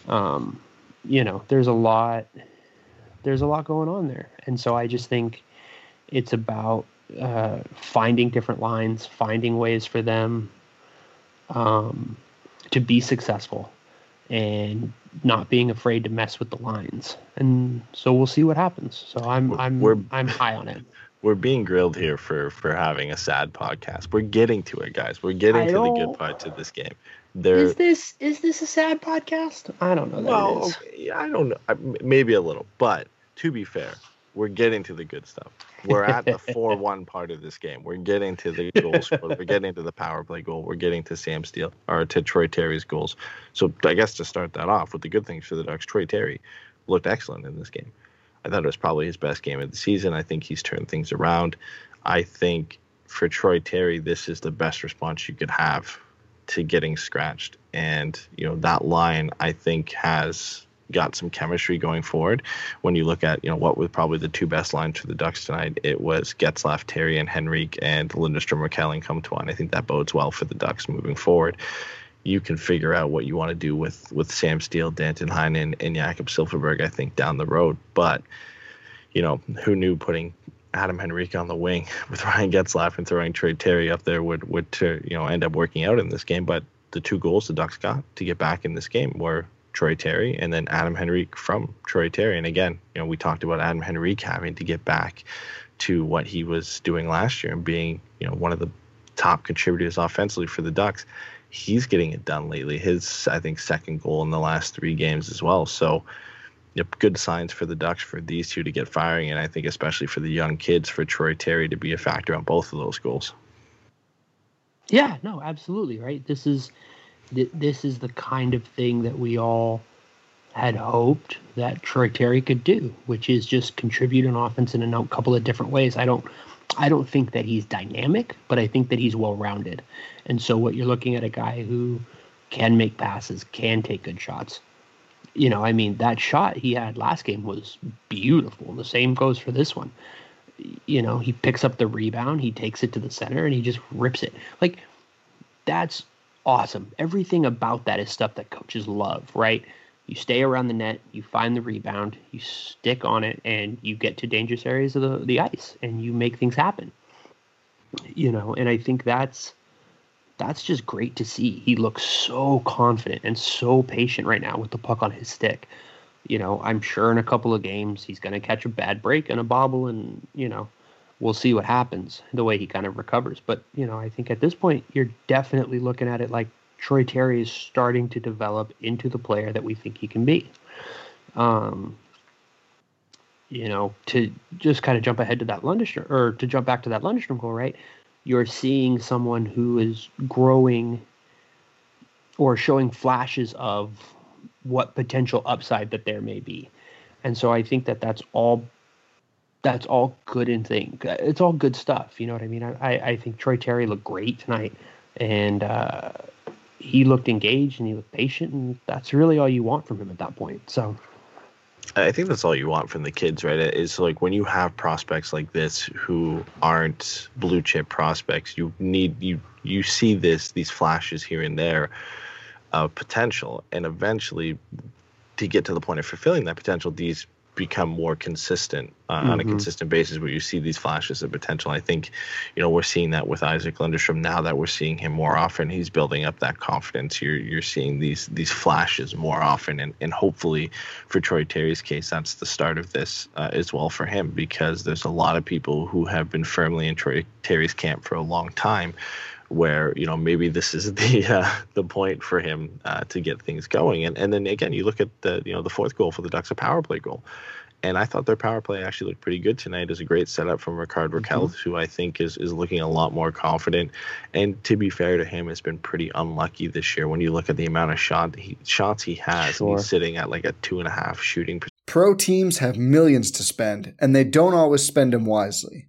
Um, you know, there's a lot, there's a lot going on there, and so I just think it's about uh, finding different lines, finding ways for them um, to be successful and not being afraid to mess with the lines. And so we'll see what happens. So I'm I'm We're- I'm high on it. We're being grilled here for for having a sad podcast. We're getting to it, guys. We're getting I to the good parts of this game. There, Is this is this a sad podcast? I don't know that well, it is. okay, I don't know, maybe a little, but to be fair, we're getting to the good stuff. We're at the four-one part of this game. We're getting to the goals. We're getting to the power play goal. We're getting to Sam Steele or to Troy Terry's goals. So I guess to start that off with the good things for the Ducks, Troy Terry looked excellent in this game. I thought it was probably his best game of the season. I think he's turned things around. I think for Troy Terry, this is the best response you could have to getting scratched. And, you know, that line I think has got some chemistry going forward. When you look at, you know, what was probably the two best lines for the Ducks tonight, it was Getzlaf, Terry, and Henrique, and Lundestrom, McKellen come to one. I think that bodes well for the Ducks moving forward. You can figure out what you want to do with with Sam Steele, Danton Heinen, and Jakob Silfverberg, I think, down the road. But, you know, who knew putting Adam Henrique on the wing with Ryan Getzlaf and throwing Troy Terry up there would would you know end up working out in this game. But the two goals the Ducks got to get back in this game were Troy Terry and then Adam Henrique from Troy Terry. And again, you know, we talked about Adam Henrique having to get back to what he was doing last year and being, you know, one of the top contributors offensively for the Ducks. He's getting it done lately. His, I think, second goal in the last three games as well. So, yep, good signs for the Ducks for these two to get firing, and I think especially for the young kids, for Troy Terry to be a factor on both of those goals. Yeah, no, absolutely, right? This is this is the kind of thing that we all had hoped that Troy Terry could do, which is just contribute an offense in a couple of different ways. I don't I don't think that he's dynamic, but I think that he's well rounded. And so what you're looking at a guy who can make passes, can take good shots. You know, I mean, that shot he had last game was beautiful. The same goes for this one. You know, he picks up the rebound, he takes it to the center, and he just rips it. Like, that's awesome. Everything about that is stuff that coaches love, right? You stay around the net, you find the rebound, you stick on it, and you get to dangerous areas of the, the ice and you make things happen. You know, and I think that's that's just great to see. He looks so confident and so patient right now with the puck on his stick. You know, I'm sure in a couple of games he's going to catch a bad break and a bobble and, you know, we'll see what happens the way he kind of recovers. But you know, I think at this point you're definitely looking at it like Troy Terry is starting to develop into the player that we think he can be. Um, you know, to just kind of jump ahead to that Lundestrom, or to jump back to that Lundestrom goal, right? You're seeing someone who is growing or showing flashes of what potential upside that there may be. And so I think that that's all that's all good and thing. It's all good stuff. You know what I mean? I, I think Troy Terry looked great tonight, and uh, he looked engaged and he looked patient, and that's really all you want from him at that point. So. I think that's all you want from the kids, right? Is like when you have prospects like this who aren't blue chip prospects, you need you you see this these flashes here and there of potential, and eventually to get to the point of fulfilling that potential, these become more consistent uh, mm-hmm. on a mm-hmm. consistent basis where you see these flashes of potential. I think, you know, we're seeing that with Isac Lundestrom now that we're seeing him more often. He's building up that confidence. You're you're seeing these these flashes more often, and and hopefully for Troy Terry's case, that's the start of this uh, as well for him because there's a lot of people who have been firmly in Troy Terry's camp for a long time where you know maybe this is the uh, the point for him uh, to get things going. And and then again, you look at the you know the fourth goal for the Ducks, a power play goal. And I thought their power play actually looked pretty good tonight. It's a great setup from Ricard Rakell, mm-hmm. who I think is, is looking a lot more confident. And to be fair to him, it's been pretty unlucky this year. When you look at the amount of shot he, shots he has, sure. he's sitting at like a two and a half shooting. Pro teams have millions to spend, and they don't always spend them wisely.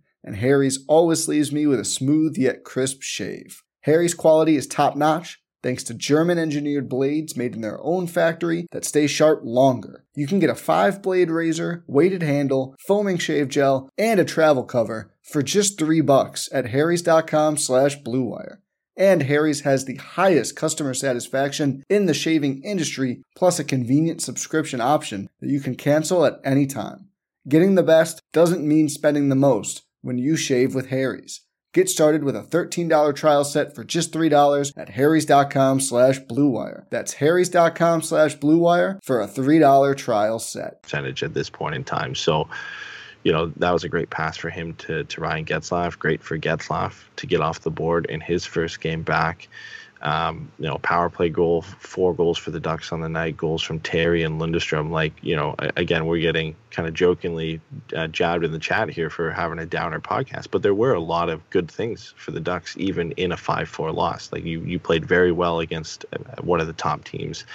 and Harry's always leaves me with a smooth yet crisp shave. Harry's quality is top notch, thanks to German engineered blades made in their own factory that stay sharp longer. You can get a five blade razor, weighted handle, foaming shave gel, and a travel cover for just three bucks at harrys.com slash bluewire. And Harry's has the highest customer satisfaction in the shaving industry, plus a convenient subscription option that you can cancel at any time. Getting the best doesn't mean spending the most when you shave with Harry's. Get started with a $13 trial set for just $3 at harrys.com slash bluewire. That's harrys.com slash bluewire for a $3 trial set. Percentage at this point in time. So, you know, that was a great pass for him to, to Ryan Getzlaf. Great for Getzlaf to get off the board in his first game back. Um, you know, power play goal, four goals for the Ducks on the night, goals from Terry and Lundestrom. Like, you know, again, we're getting kind of jokingly uh, jabbed in the chat here for having a downer podcast, but there were a lot of good things for the Ducks, even in a 5 4 loss. Like, you, you played very well against uh, one of the top teams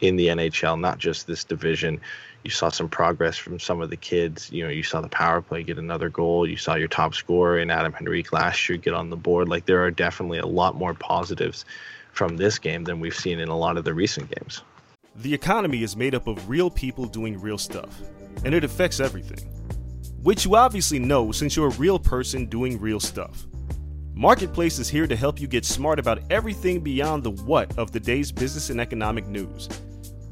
in the NHL, not just this division you saw some progress from some of the kids. You know, you saw the power play get another goal. You saw your top scorer in Adam Henrique last year get on the board. Like there are definitely a lot more positives from this game than we've seen in a lot of the recent games. The economy is made up of real people doing real stuff, and it affects everything. Which you obviously know since you're a real person doing real stuff. Marketplace is here to help you get smart about everything beyond the what of the day's business and economic news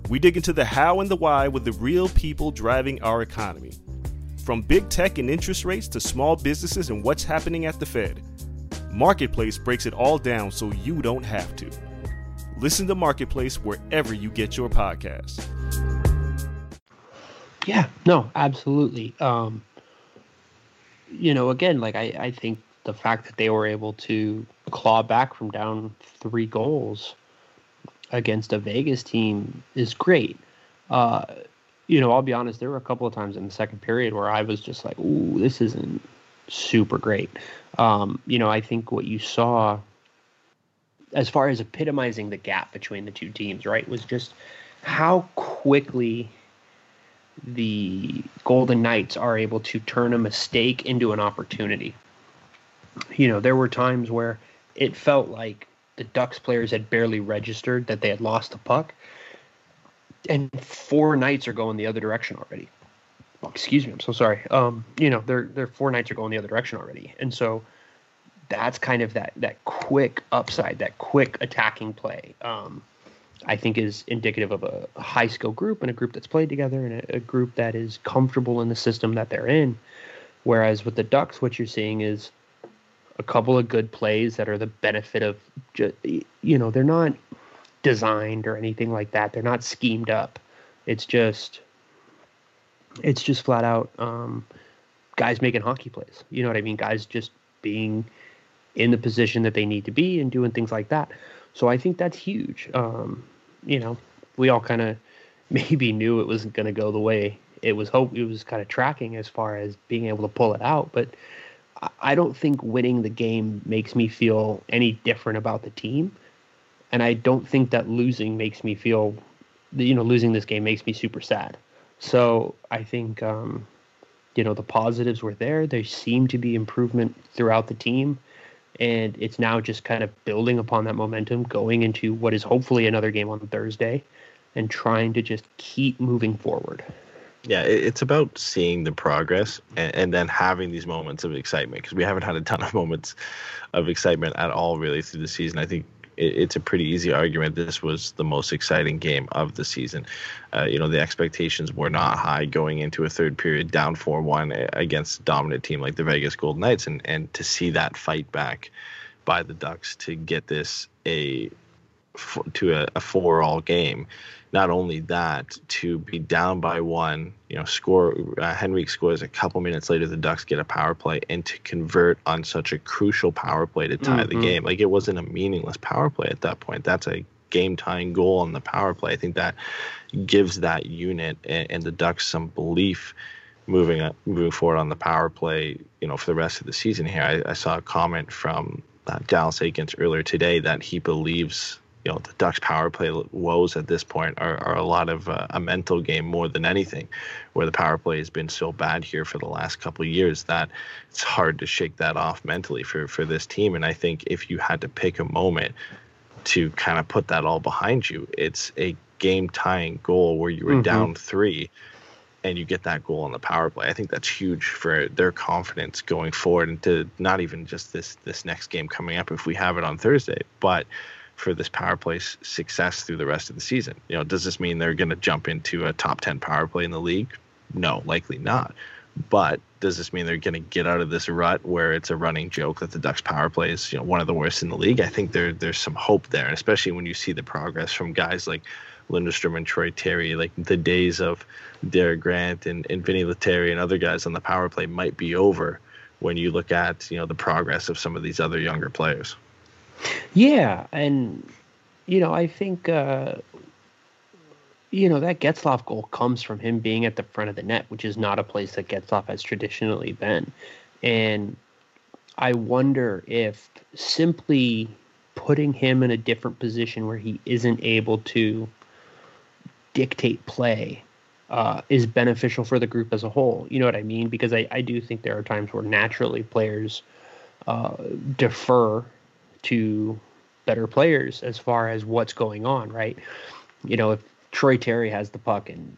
we dig into the how and the why with the real people driving our economy. From big tech and interest rates to small businesses and what's happening at the Fed, Marketplace breaks it all down so you don't have to. Listen to Marketplace wherever you get your podcasts. Yeah, no, absolutely. Um, you know, again, like I, I think the fact that they were able to claw back from down three goals against a Vegas team is great. Uh, you know, I'll be honest, there were a couple of times in the second period where I was just like, ooh, this isn't super great. Um, you know, I think what you saw as far as epitomizing the gap between the two teams, right, was just how quickly the Golden Knights are able to turn a mistake into an opportunity. You know, there were times where it felt like the Ducks players had barely registered that they had lost the puck, and four Knights are going the other direction already. excuse me, I'm so sorry. Um, you know, they're four Knights are going the other direction already, and so that's kind of that that quick upside, that quick attacking play. Um, I think is indicative of a, high skill group and a group that's played together and a, a, group that is comfortable in the system that they're in. Whereas with the Ducks, what you're seeing is a couple of good plays that are the benefit of, just, you know, they're not designed or anything like that. They're not schemed up. It's just, it's just flat out um, guys making hockey plays. You know what I mean? Guys just being in the position that they need to be and doing things like that. So I think that's huge. Um, you know, we all kind of maybe knew it wasn't going to go the way it was hope it was kind of tracking as far as being able to pull it out. But I don't think winning the game makes me feel any different about the team, and I don't think that losing makes me feel, you know, losing this game makes me super sad. So I think, um, you know, the positives were there. There seemed to be improvement throughout the team and it's now just kind of building upon that momentum going into what is hopefully another game on Thursday and trying to just keep moving forward. Yeah, it's about seeing the progress and, and then having these moments of excitement because we haven't had a ton of moments of excitement at all really through the season. I think it, it's a pretty easy argument. This was the most exciting game of the season. Uh, you know, the expectations were not high going into a third period down 4 1 against a dominant team like the Vegas Golden Knights. And, and to see that fight back by the Ducks to get this a to a, a four all game not only that, to be down by one, you know, score uh, Henrique scores a couple minutes later. The Ducks get a power play, and to convert on such a crucial power play to tie mm-hmm. the game, like it wasn't a meaningless power play at that point. That's a game tying goal on the power play. I think that gives that unit and, and the Ducks some belief moving up, moving forward on the power play. You know, for the rest of the season here, I, I saw a comment from uh, Dallas Eakins earlier today that he believes you know the Ducks power play woes at this point are, are a lot of uh, a mental game more than anything, where the power play has been so bad here for the last couple of years that it's hard to shake that off mentally for for this team. And I think if you had to pick a moment to kind of put that all behind you, it's a game tying goal where you were mm-hmm. down three and you get that goal on the power play. I think that's huge for their confidence going forward and to not even just this this next game coming up if we have it on Thursday, but for this power play success through the rest of the season. You know, does this mean they're going to jump into a top 10 power play in the league? No, likely not. But does this mean they're going to get out of this rut where it's a running joke that the Ducks power play is, you know, one of the worst in the league? I think there there's some hope there, especially when you see the progress from guys like Lundestrom and Troy Terry, like the days of Derek Grant and, and Vinni Lettieri and other guys on the power play might be over when you look at, you know, the progress of some of these other younger players. Yeah, and you know, I think uh, you know that Getzlaf goal comes from him being at the front of the net, which is not a place that Getzlaf has traditionally been, and I wonder if simply putting him in a different position where he isn't able to dictate play uh, is beneficial for the group as a whole. You know what I mean? Because I, I do think there are times where naturally players uh, defer to better players as far as what's going on, right? You know, if Troy Terry has the puck and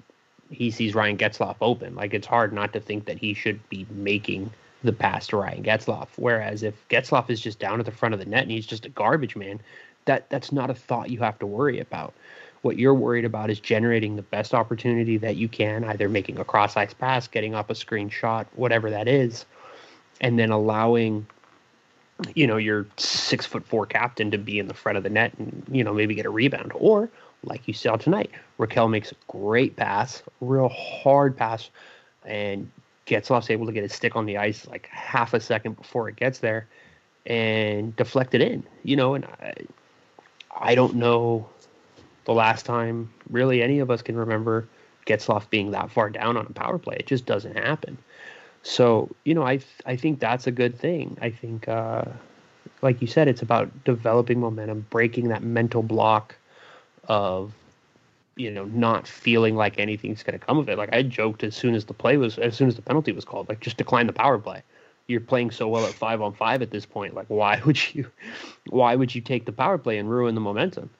he sees Ryan Getzlaf open, like it's hard not to think that he should be making the pass to Ryan Getzlaf. Whereas if Getzlaf is just down at the front of the net and he's just a garbage man, that that's not a thought you have to worry about. What you're worried about is generating the best opportunity that you can, either making a cross ice pass, getting up a screen shot, whatever that is, and then allowing you know, your six foot four captain to be in the front of the net and, you know, maybe get a rebound. Or, like you saw tonight, Rakell makes a great pass, real hard pass, and Getzlaf's able to get his stick on the ice like half a second before it gets there and deflect it in, you know, and I, I don't know the last time really any of us can remember Getzlaf being that far down on a power play. It just doesn't happen. So you know, I I think that's a good thing. I think, uh, like you said, it's about developing momentum, breaking that mental block of you know not feeling like anything's going to come of it. Like I joked as soon as the play was, as soon as the penalty was called, like just decline the power play. You're playing so well at five on five at this point. Like why would you, why would you take the power play and ruin the momentum?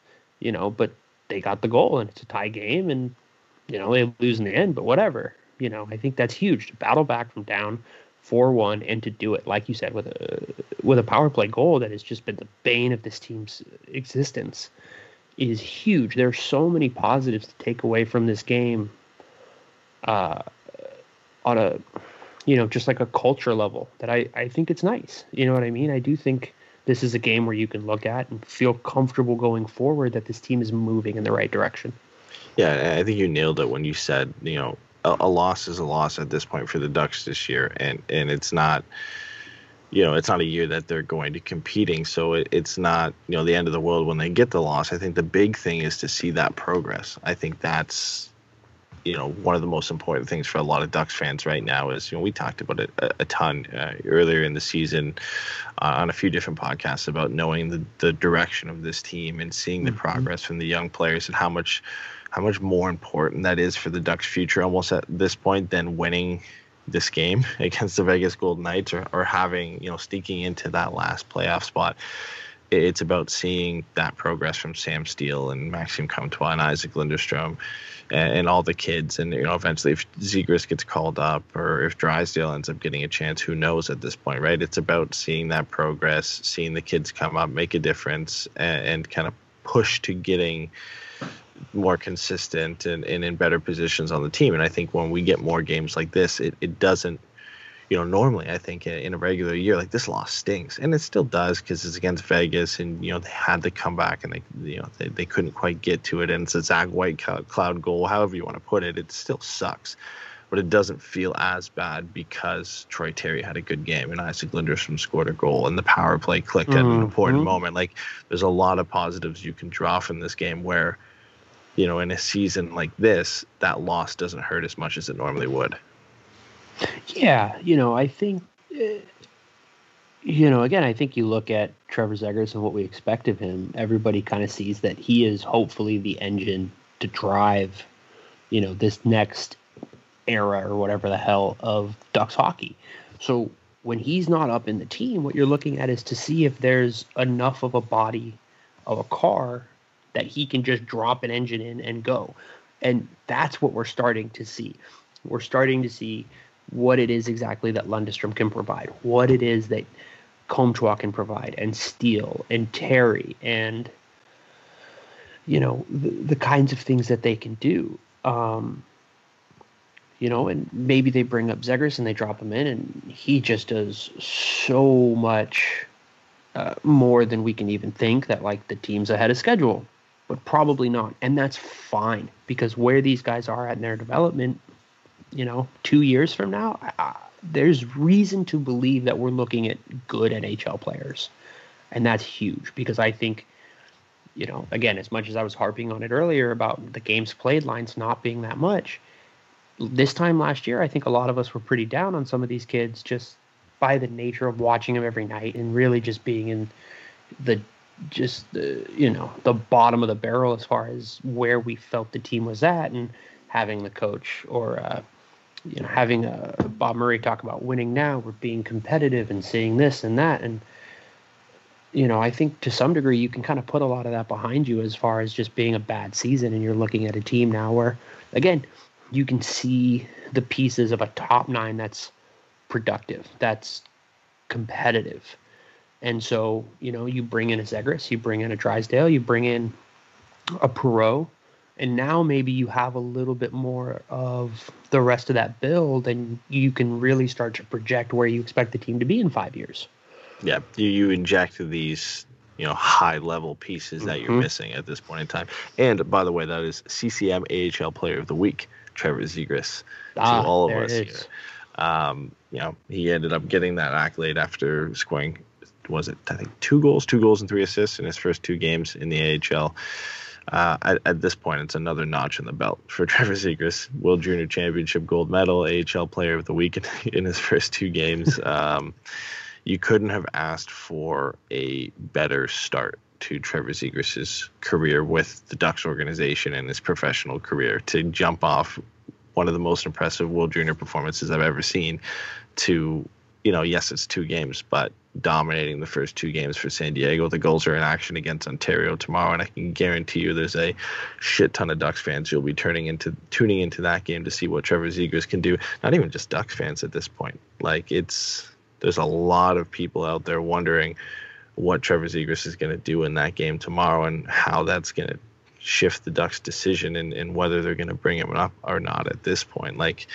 You know, but they got the goal and it's a tie game and you know they lose in the end. But whatever you know, I think that's huge to battle back from down four one, and to do it like you said with a with a power play goal that has just been the bane of this team's existence is huge. There are so many positives to take away from this game. Uh, on a you know just like a culture level that I I think it's nice. You know what I mean? I do think this is a game where you can look at and feel comfortable going forward that this team is moving in the right direction. Yeah, I think you nailed it when you said, you know, a, a, loss is a loss at this point for the Ducks this year, and and it's not, you know, it's not a year that they're going to competing, so it, it's not, you know, the end of the world when they get the loss. I think the big thing is to see that progress. I think that's you know one of the most important things for a lot of Ducks fans right now is you know we talked about it a, a ton uh, earlier in the season uh, on a few different podcasts about knowing the the direction of this team and seeing the mm-hmm. progress from the young players and how much how much more important that is for the Ducks' future almost at this point than winning this game against the Vegas Golden Knights or, or having you know sneaking into that last playoff spot it's about seeing that progress from Sam Steele and Maxime Comtois and Isac Lundestrom and, and, all the kids. And, you know, eventually if Zegras gets called up or if Drysdale ends up getting a chance, who knows at this point, right? It's about seeing that progress, seeing the kids come up, make a difference, and, and kind of push to getting more consistent and, and in better positions on the team. And I think when we get more games like this, it, it doesn't you know, normally I think in a regular year, like this loss stings, and it still does because it's against Vegas, and you know they had to come back, and they, you know, they, they couldn't quite get to it, and it's a Zach Whitecloud goal, however you want to put it, it still sucks, but it doesn't feel as bad because Troy Terry had a good game, and Isac Lundestrom scored a goal, and the power play clicked mm-hmm. at an mm-hmm. important moment. Like there's a lot of positives you can draw from this game where, you know, in a season like this, that loss doesn't hurt as much as it normally would. Yeah, you know, I think, uh, you know, again, I think you look at Trevor Zegras and what we expect of him. Everybody kind of sees that he is hopefully the engine to drive, you know, this next era or whatever the hell of Ducks hockey. So when he's not up in the team, what you're looking at is to see if there's enough of a body of a car that he can just drop an engine in and go. And that's what we're starting to see. We're starting to see what it is exactly that Lundestrom can provide, what it is that Comtois can provide, and Steele and Terry, and you know the, the kinds of things that they can do. Um, you know, and maybe they bring up Zegras and they drop him in, and he just does so much uh, more than we can even think that like the team's ahead of schedule, but probably not, and that's fine because where these guys are at in their development you know, two years from now, uh, there's reason to believe that we're looking at good NHL players. And that's huge because I think, you know, again, as much as I was harping on it earlier about the games played lines not being that much, this time last year, I think a lot of us were pretty down on some of these kids just by the nature of watching them every night and really just being in the just the you know the bottom of the barrel as far as where we felt the team was at and having the coach or uh, you know, having uh, Bob Murray talk about winning now, we're being competitive and seeing this and that. And, you know, I think to some degree you can kind of put a lot of that behind you as far as just being a bad season. And you're looking at a team now where, again, you can see the pieces of a top nine that's productive, that's competitive. And so, you know, you bring in a Zegras, you bring in a Drysdale, you bring in a Perreault, and now maybe you have a little bit more of the rest of that build and you can really start to project where you expect the team to be in five years. Yeah you, you inject these you know high level pieces that mm-hmm. you're missing at this point in time. And by the way that is ccm ahl player of the week trevor zegras ah, to all of us here um, you know he ended up getting that accolade after scoring was it i think two goals two goals and three assists in his first two games in the ahl uh, at, at, this point, it's another notch in the belt for Trevor Zegras. World Junior Championship gold medal, AHL Player of the Week in, in his first two games. Um, you couldn't have asked for a better start to Trevor Zegras' career with the Ducks organization and his professional career to jump off one of the most impressive World Junior performances I've ever seen to, you know, yes, it's two games, but dominating the first two games for San Diego. The Gulls are in action against Ontario tomorrow, and I can guarantee you there's a shit ton of Ducks fans who'll be turning into tuning into that game to see what Trevor Zegras can do. Not even just Ducks fans at this point. Like it's there's a lot of people out there wondering what Trevor Zegras is going to do in that game tomorrow and how that's going to shift the Ducks' decision and, and whether they're going to bring him up or not at this point. Like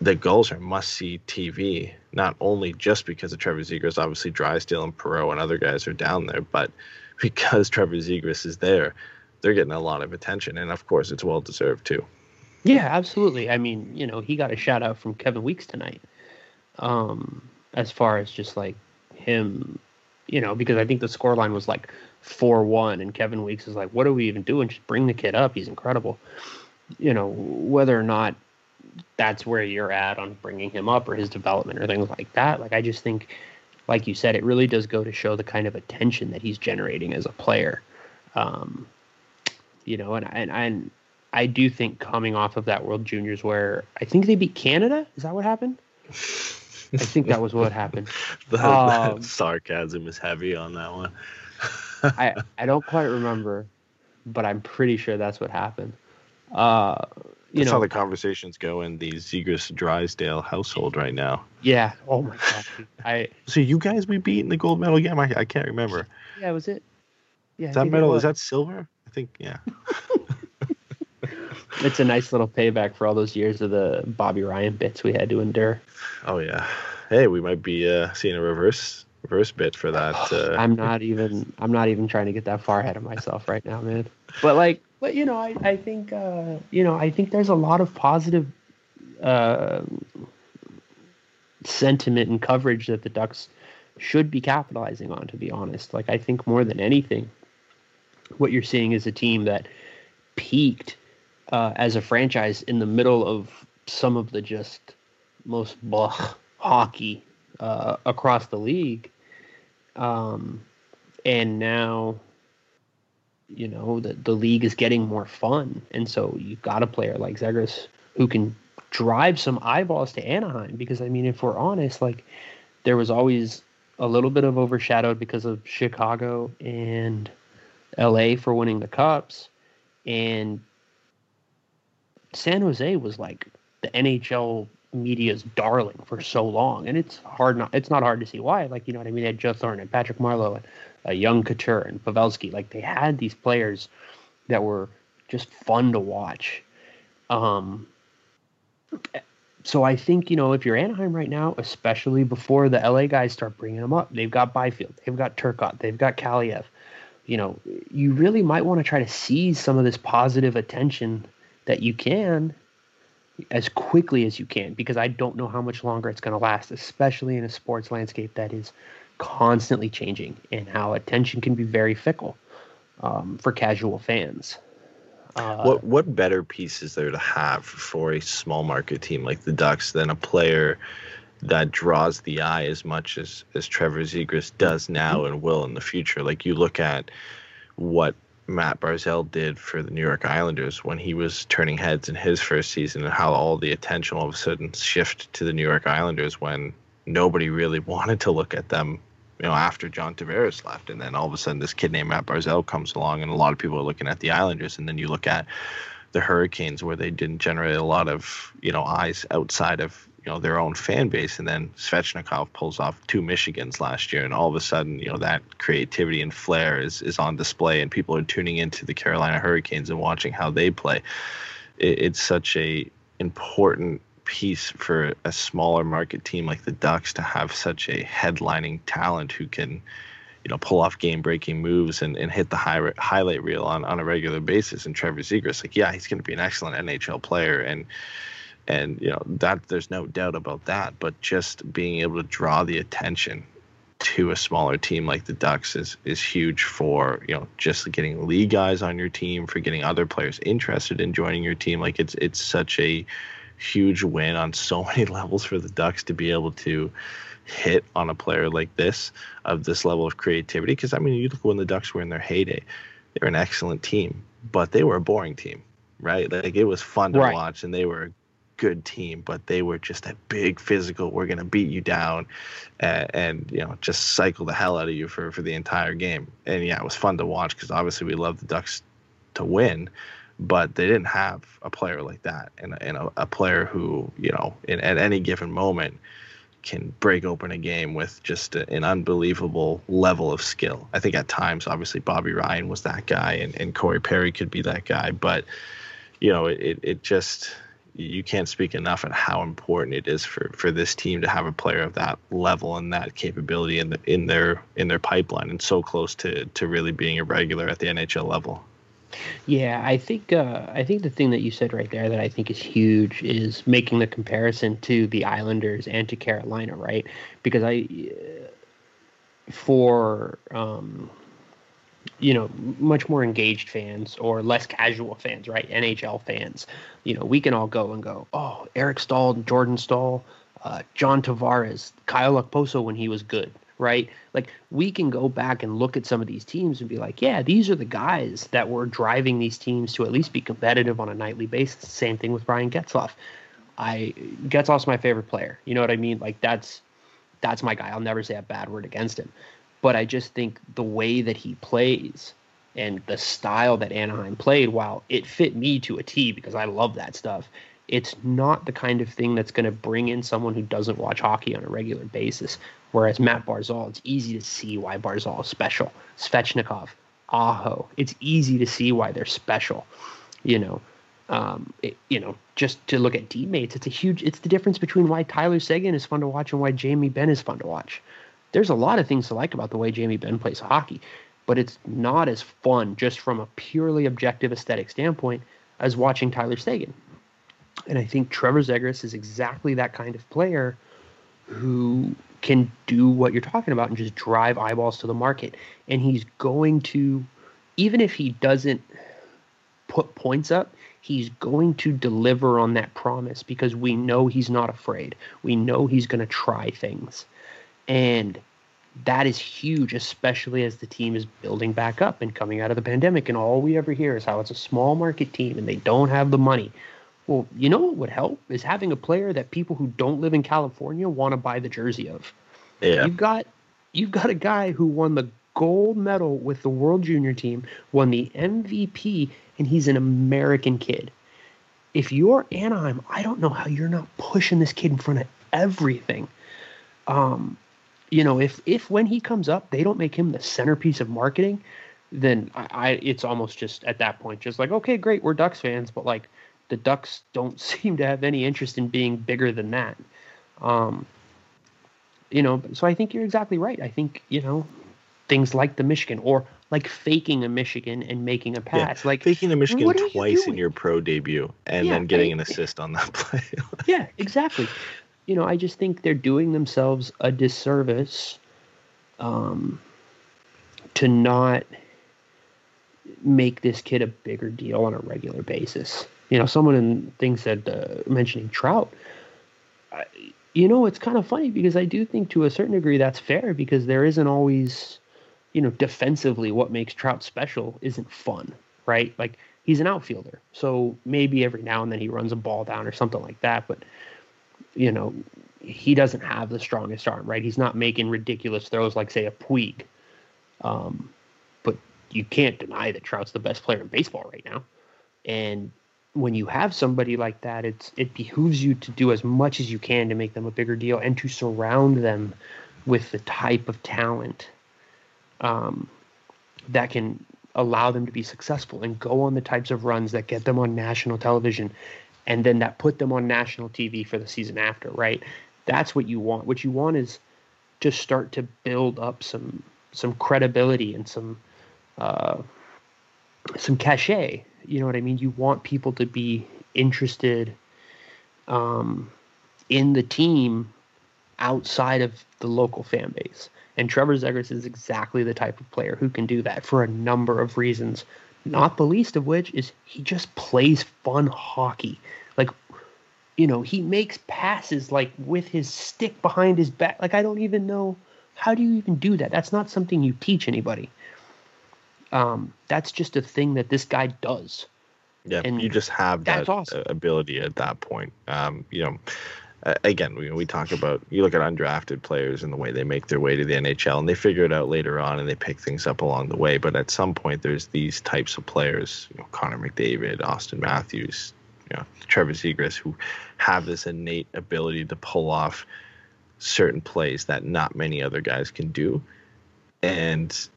the Gulls are must see TV, not only just because of Trevor Zegras, obviously Drysdale and Perreault and other guys are down there, but because Trevor Zegras is there, they're getting a lot of attention. And of course, it's well deserved too. Yeah, absolutely. I mean, you know, he got a shout out from Kevin Weeks tonight. Um, as far as just like him, you know, because I think the score line was like 4 1, and Kevin Weeks is like, what are we even doing? Just bring the kid up. He's incredible. You know, whether or not that's where you're at on bringing him up or his development or things like that. Like, I just think, like you said, it really does go to show the kind of attention that he's generating as a player. Um, you know, and, and, and I do think coming off of that World Juniors where I think they beat Canada. Is that what happened? I think that was what happened. the, Um, that sarcasm is heavy on that one. I I don't quite remember, but I'm pretty sure that's what happened. Uh, you That's know, how the conversations go in the Zegras Drysdale household right now. yeah. Oh my god. I So you guys we beat in the gold medal game? I, I can't remember. yeah, was it? Yeah, Is that medal? Is that silver? I think yeah. It's a nice little payback for all those years of the Bobby Ryan bits we had to endure. Oh yeah. Hey, we might be uh, seeing a reverse reverse bit for that. Uh, I'm not even I'm not even trying to get that far ahead of myself right now, man. But like, but you know, I I think uh, you know I think there's a lot of positive uh, sentiment and coverage that the Ducks should be capitalizing on. To be honest, like I think more than anything, what you're seeing is a team that peaked uh, as a franchise in the middle of some of the just most blah hockey uh, across the league. Um, and now, you know, the, the league is getting more fun. And so you've got a player like Zegras who can drive some eyeballs to Anaheim. Because, I mean, if we're honest, like, there was always a little bit of overshadowed because of Chicago and LA for winning the Cups. And San Jose was like the NHL media's darling for so long, and it's hard not it's not hard to see why. Like you know what I mean? They had Joe Thornton and Patrick Marleau and uh, young Couture and Pavelski. Like they had these players that were just fun to watch. Um, so I think you know if you're Anaheim right now, especially before the LA guys start bringing them up, they've got Byfield, they've got Turcotte, they've got Kaliyev. You know, you really might want to try to seize some of this positive attention that you can as quickly as you can because I don't know how much longer it's going to last, especially in a sports landscape that is constantly changing and how attention can be very fickle um, for casual fans. Uh, what what better piece is there to have for a small market team like the Ducks than a player that draws the eye as much as as Trevor Zegras does now and will in the future? Like you look at what Matt Barzal did for the New York Islanders when he was turning heads in his first season, and how all the attention all of a sudden shift to the New York Islanders when nobody really wanted to look at them. You know, after John Tavares left, and then all of a sudden this kid named Matt Barzal comes along, and a lot of people are looking at the Islanders, and then you look at the Hurricanes where they didn't generate a lot of you know eyes outside of you know their own fan base, and then Svechnikov pulls off two Michigans last year, and all of a sudden you know that creativity and flair is is on display, and people are tuning into the Carolina Hurricanes and watching how they play. It, it's such a important piece for a smaller market team like the Ducks to have such a headlining talent who can you know, pull off game breaking moves and, and hit the high, highlight reel on, on a regular basis. And Trevor Zegras, like, yeah, he's going to be an excellent NHL player. And, and, you know, that there's no doubt about that. But just being able to draw the attention to a smaller team like the Ducks is, is huge for, you know, just getting league guys on your team, for getting other players interested in joining your team. Like it's, it's such a huge win on so many levels for the Ducks to be able to, hit on a player like this of this level of creativity. Because I mean, you look when the Ducks were in their heyday, they were an excellent team, but they were a boring team, right? Like it was fun to Right. watch, and they were a good team, but they were just a big physical. We're gonna beat you down, and, and you know just cycle the hell out of you for for the entire game. And yeah, it was fun to watch because obviously we love the Ducks to win, but they didn't have a player like that and, and a, a player who you know in, at any given moment can break open a game with just a, an unbelievable level of skill. I think at times, obviously, Bobby Ryan was that guy, and, and Corey Perry could be that guy. But you know, it, it just you can't speak enough on how important it is for, for this team to have a player of that level and that capability in the, in their in their pipeline and so close to to really being a regular at the NHL level. Yeah, I think uh, I think the thing that you said right there that I think is huge is making the comparison to the Islanders and to Carolina, right? Because I, for um, you know, much more engaged fans or less casual fans, right? NHL fans, you know, we can all go and go, oh, Eric Staal, Jordan Staal, uh, John Tavares, Kyle Okposo when he was good, right? Like we can go back and look at some of these teams and be like, yeah, these are the guys that were driving these teams to at least be competitive on a nightly basis. Same thing with Ryan Getzlaf. I Getzlaf's my favorite player. You know what I mean? Like that's that's my guy. I'll never say a bad word against him. But I just think the way that he plays and the style that Anaheim played, while it fit me to a T because I love that stuff, it's not the kind of thing that's going to bring in someone who doesn't watch hockey on a regular basis. Whereas Matt Barzal, it's easy to see why Barzal is special. Svechnikov, Aho, it's easy to see why they're special. You know, um, it, you know, just to look at teammates, it's a huge. It's the difference between why Tyler Seguin is fun to watch and why Jamie Benn is fun to watch there's a lot of things to like about the way Jamie Benn plays hockey, but it's not as fun just from a purely objective aesthetic standpoint as watching Tyler Seguin. And I think Trevor Zegras is exactly that kind of player who can do what you're talking about and just drive eyeballs to the market. And he's going to, even if he doesn't put points up, he's going to deliver on that promise because we know he's not afraid. We know he's going to try things. And that is huge, especially as the team is building back up and coming out of the pandemic. And all we ever hear is how it's a small market team and they don't have the money. Well, you know what would help is having a player that people who don't live in California want to buy the jersey of. Yeah. You've got you've got a guy who won the gold medal with the World Junior team, won the MVP, and he's an American kid. If you're Anaheim, I don't know how you're not pushing this kid in front of everything. Um, you know, if if when he comes up, they don't make him the centerpiece of marketing, then I, I it's almost just at that point just like okay, great, we're Ducks fans, but like the Ducks don't seem to have any interest in being bigger than that. Um, you know, so I think you're exactly right. I think you know things like the Michigan or like faking a Michigan and making a pass, yeah, like faking a Michigan twice in your pro debut and yeah, then getting I, an assist on that play. yeah, exactly you know, I just think they're doing themselves a disservice um, to not make this kid a bigger deal on a regular basis. You know, someone in things said uh, mentioning Trout. I, you know, it's kind of funny because I do think to a certain degree that's fair because there isn't always, you know, defensively what makes Trout special isn't fun, right? Like he's an outfielder, so maybe every now and then he runs a ball down or something like that, but you know, he doesn't have the strongest arm, right? He's not making ridiculous throws like, say, a Puig. Um, but you can't deny that Trout's the best player in baseball right now. And when you have somebody like that, it's it behooves you to do as much as you can to make them a bigger deal and to surround them with the type of talent um, that can allow them to be successful and go on the types of runs that get them on national television and then that put them on national TV for the season after, right? That's what you want. What you want is to start to build up some some credibility and some uh, some cachet. You know what I mean? You want people to be interested um, in the team outside of the local fan base. And Trevor Zegras is exactly the type of player who can do that for a number of reasons. Not the least of which is he just plays fun hockey. Like, you know, he makes passes like with his stick behind his back. Like, I don't even know how do you even do that? That's not something you teach anybody. Um, that's just a thing that this guy does. Yeah, And you just have that awesome. ability at that point. Um, you know, again, we, we talk about you look at undrafted players and the way they make their way to the NHL, and they figure it out later on, and they pick things up along the way. But at some point, there's these types of players, you know, Connor McDavid, Auston Matthews, you know, Trevor Zegras, who have this innate ability to pull off certain plays that not many other guys can do, and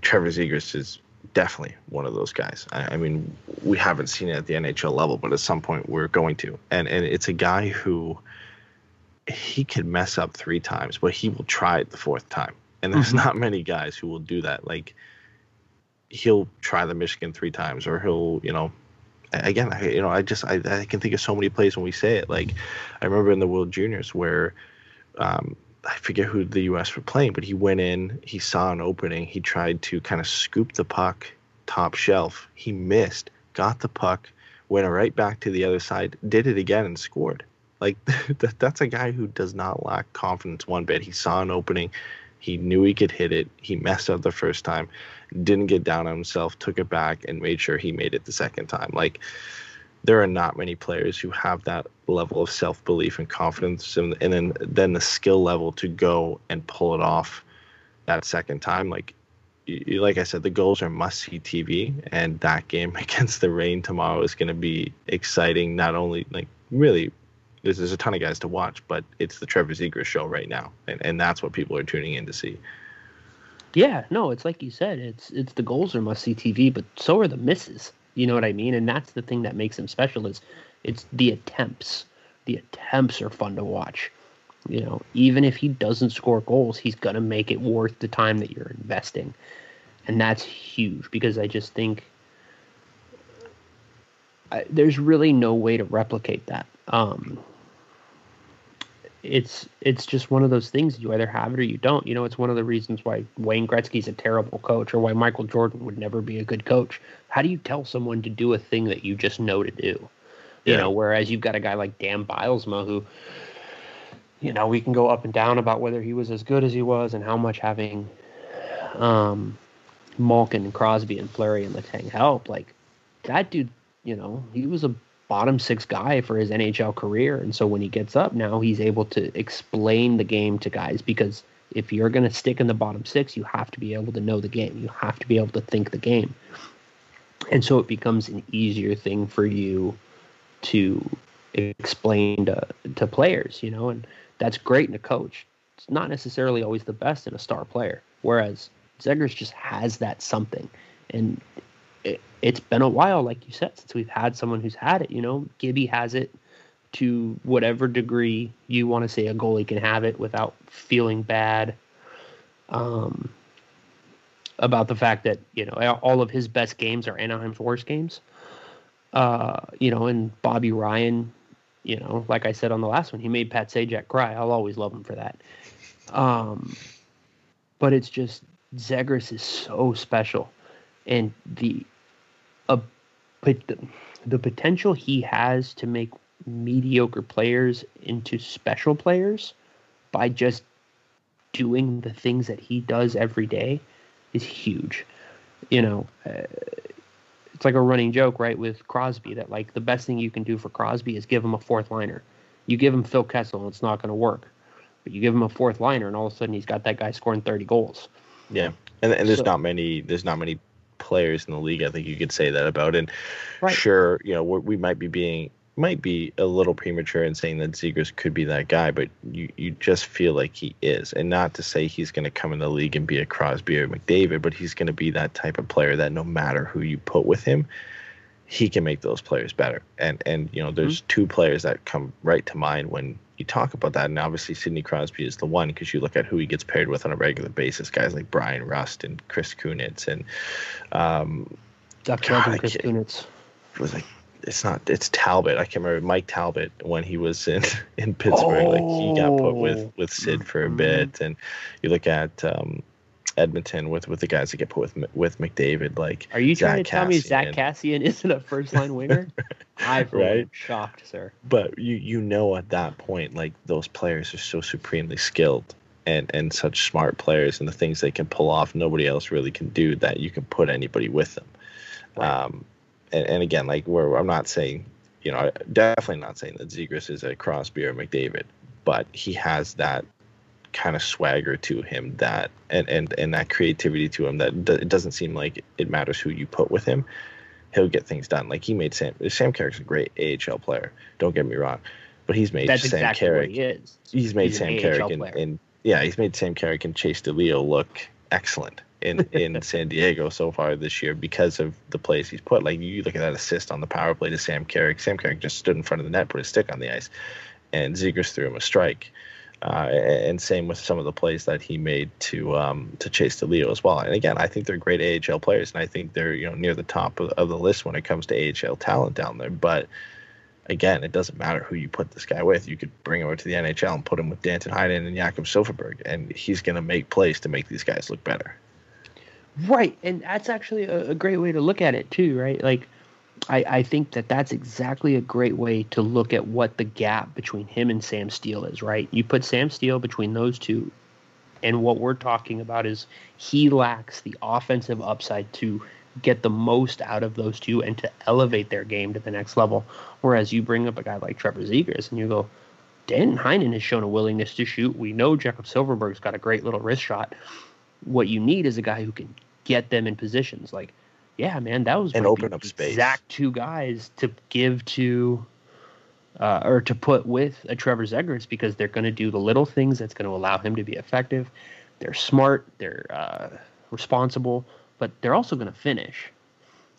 Trevor Zegras is definitely one of those guys. I, I mean, we haven't seen it at the NHL level, but at some point we're going to. And and it's a guy who he could mess up three times, but he will try it the fourth time. And there's not many guys who will do that. Like he'll try the Michigan three times, or he'll, you know, again, I, you know, I just I, I can think of so many plays when we say it. Like I remember in the World Juniors where um, I forget who the U.S. were playing, but he went in, he saw an opening, he tried to kind of scoop the puck top shelf. He missed, got the puck, went right back to the other side, did it again, and scored. Like that's a guy who does not lack confidence one bit. He saw an opening, he knew he could hit it. He messed up the first time, didn't get down on himself, took it back, and made sure he made it the second time. Like there are not many players who have that level of self belief and confidence, and, and then then the skill level to go and pull it off that second time. Like y- y- like I said, the goals are must see TV, and that game against the Reign tomorrow is going to be exciting. Not only like really. There's, there's a ton of guys to watch, but it's the Trevor Zegras show right now, and, and that's what people are tuning in to see. Yeah, no, it's like you said, it's it's the goals are must see TV, but so are the misses. You know what I mean? And that's the thing that makes him special is it's the attempts. The attempts are fun to watch. You know, even if he doesn't score goals, he's gonna make it worth the time that you're investing. And that's huge because I just think I, there's really no way to replicate that. Um, it's it's just one of those things you either have it or you don't. You know, it's one of the reasons why Wayne Gretzky's a terrible coach or why Michael Jordan would never be a good coach. How do you tell someone to do a thing that you just know to do? You Yeah. know, whereas you've got a guy like Dan Bylsma who you know, we can go up and down about whether he was as good as he was and how much having um Malkin and Crosby and Fleury and Letang help. Like that dude, you know, he was a bottom six guy for his NHL career. And so when he gets up now, he's able to explain the game to guys because if you're going to stick in the bottom six, you have to be able to know the game. You have to be able to think the game. And so it becomes an easier thing for you to explain to, to players, you know, and that's great in a coach. It's not necessarily always the best in a star player. Whereas Zegras just has that something. And it, it's been a while, like you said, since we've had someone who's had it. You know, Gibby has it to whatever degree you want to say a goalie can have it without feeling bad um, about the fact that you know all of his best games are Anaheim's worst games. Uh, you know, and Bobby Ryan, you know, like I said on the last one, he made Pat Sajak cry. I'll always love him for that. Um, but it's just Zegras is so special, and the but the, the potential he has to make mediocre players into special players by just doing the things that he does every day is huge. You know, uh, it's like a running joke, right, with Crosby that like the best thing you can do for Crosby is give him a fourth liner. You give him Phil Kessel, and it's not going to work. But you give him a fourth liner, and all of a sudden he's got that guy scoring thirty goals. Yeah, and and there's So- not many there's not many players in the league. I think you could say that about. And Right. sure, you know, we we might be being might be a little premature in saying that Zegras could be that guy, but you you just feel like he is. And not to say he's going to come in the league and be a Crosby or McDavid, but he's going to be that type of player that no matter who you put with him, he can make those players better. And and you know, there's mm-hmm. two players that come right to mind when you talk about that. And obviously, Sidney Crosby is the one because you look at who he gets paired with on a regular basis. Guys like Bryan Rust and Chris Kunitz and um, God, Chris Kunitz. it was like it's not it's Talbot. I can't remember Mike Talbot when he was in in Pittsburgh. Like he got put with Oh. with Sid for a bit, and you look at um, Edmonton with with the guys that get put with with McDavid. Like Are you trying Zach to tell me Zach Kassian. Kassian isn't a first line winger? I'm Right? shocked, sir. but you you know at that point like those players are so supremely skilled and and such smart players and the things they can pull off nobody else really can do that you can put anybody with them Right. um and, and again, like where I'm not saying, you know, definitely not saying that Zegras is a Crosby or McDavid, but he has that kind of swagger to him that and and and that creativity to him that it doesn't seem like it matters who you put with him. He'll get things done. Like he made Sam Sam Carrick's a great AHL player. Don't get me wrong, but he's made That's Sam exactly Carrick. he is. He's made He's Sam AHL Carrick and, and yeah, he's made Sam Carrick and Chase DeLeo look excellent in in San Diego so far this year because of the plays he's put. Like you look at that assist on the power play to Sam Carrick. Sam Carrick just stood in front of the net, put his stick on the ice, and Zegras threw him a strike. Uh, and same with some of the plays that he made to um, to Chase DeLeo as well. And again, I think they're great AHL players, and I think they're you know near the top of, of the list when it comes to AHL talent down there. But again, it doesn't matter who you put this guy with. You could bring him over to the NHL and put him with Danton Heinen and Jakob Silfverberg, and he's going to make plays to make these guys look better. Right, and that's actually a, a great way to look at it too, right? Like, I, I think that that's exactly a great way to look at what the gap between him and Sam Steele is, right? You put Sam Steele between those two, and what we're talking about is he lacks the offensive upside to get the most out of those two and to elevate their game to the next level. Whereas you bring up a guy like Trevor Zegras and you go, Dan Heinen has shown a willingness to shoot. We know Jakob Silfverberg's got a great little wrist shot. What you need is a guy who can get them in positions. Like, yeah, man, that was And open up space. Exact two guys to give to uh, or to put with a Trevor Zegras because they're going to do the little things that's going to allow him to be effective. They're smart, they're uh, responsible, but they're also going to finish.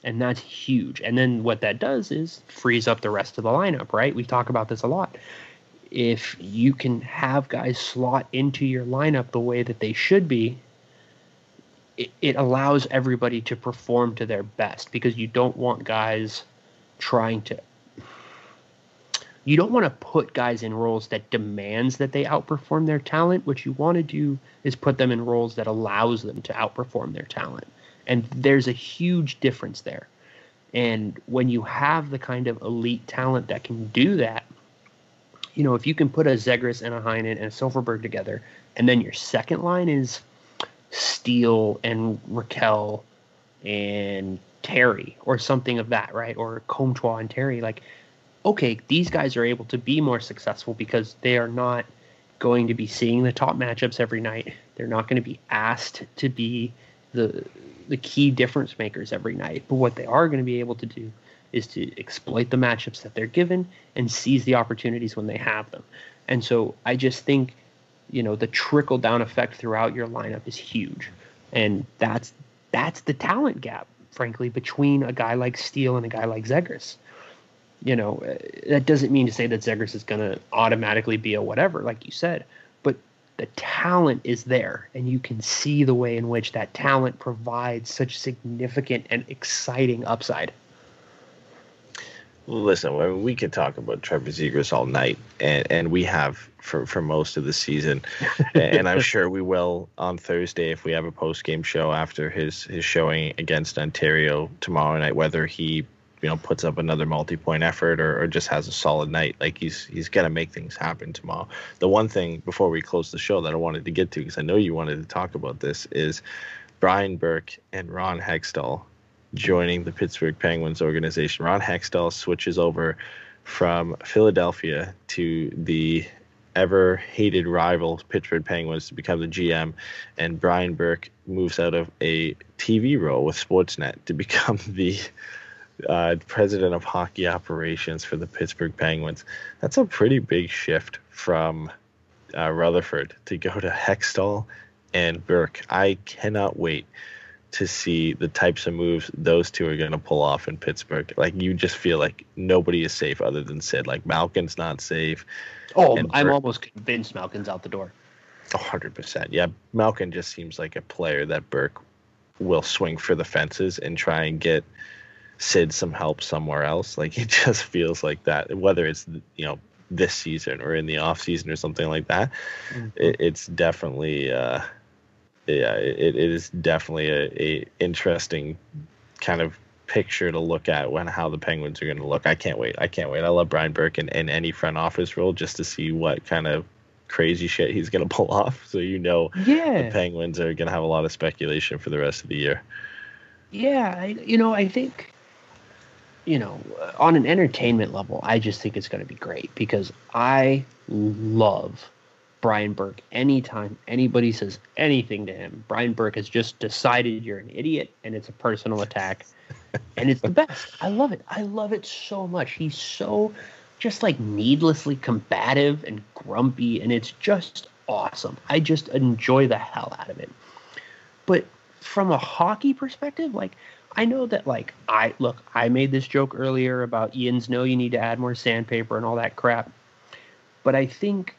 And that's huge. And then what that does is frees up the rest of the lineup, right? We talk about this a lot. If you can have guys slot into your lineup the way that they should be, it, it allows everybody to perform to their best because you don't want guys trying to you don't want to put guys in roles that demands that they outperform their talent. What you want to do is put them in roles that allows them to outperform their talent. And there's a huge difference there. And when you have the kind of elite talent that can do that you know if you can put a Zegras and a Heinen and a Silfverberg together and then your second line is Steele and Rakell and Terry or something of that, right? Or Comtois and Terry. Like, okay, these guys are able to be more successful because they are not going to be seeing the top matchups every night. They're not going to be asked to be the the key difference makers every night. But what they are going to be able to do is to exploit the matchups that they're given and seize the opportunities when they have them. And so I just think you know the trickle down effect throughout your lineup is huge. And that's that's the talent gap frankly between a guy like Steele and a guy like Zegras. You know uh, that doesn't mean to say that Zegras is going to automatically be a whatever like you said but the talent is there and you can see the way in which that talent provides such significant and exciting upside Listen, we could talk about Trevor Zegras all night, and, and we have for, for most of the season, and I'm sure we will on Thursday if we have a post game show after his his showing against Ontario tomorrow night. Whether he you know puts up another multi point effort or, or just has a solid night, like he's he's gonna make things happen tomorrow. The one thing before we close the show that I wanted to get to because I know you wanted to talk about this is Brian Burke and Ron Hextall joining the Pittsburgh Penguins organization. Ron Hextall switches over from Philadelphia to the ever hated rival Pittsburgh Penguins to become the GM, and Brian Burke moves out of a TV role with Sportsnet to become the uh, president of hockey operations for the Pittsburgh Penguins. That's a pretty big shift from uh, Rutherford to go to Hextall and Burke. I cannot wait to see the types of moves those two are going to pull off in Pittsburgh. Like you just feel like nobody is safe other than Sid. Like Malkin's not safe. oh And I'm almost convinced Malkin's out the door hundred percent. Yeah, Malkin just seems like a player that Burke will swing for the fences and try and get Sid some help somewhere else. Like he just feels like that. Whether it's you know this season or in the off season or something like that, it, it's definitely uh, yeah, it, it is definitely a, a interesting kind of picture to look at when how the Penguins are going to look. I can't wait. I can't wait. I love Brian Burke in, in any front office role just to see what kind of crazy shit he's going to pull off. So you know the Penguins are going to have a lot of speculation for the rest of the year. Yeah, I, you know, I think you know, on an entertainment level, I just think it's going to be great because I love Brian Burke. Anytime anybody says anything to him, Brian Burke has just decided you're an idiot and it's a personal attack. and it's the best. I love it. I love it so much. He's so just like needlessly combative and grumpy, and it's just awesome. I just enjoy the hell out of it. But from a hockey perspective, like I know that like I look, I made this joke earlier about Ian's no, you need to add more sandpaper and all that crap. But I think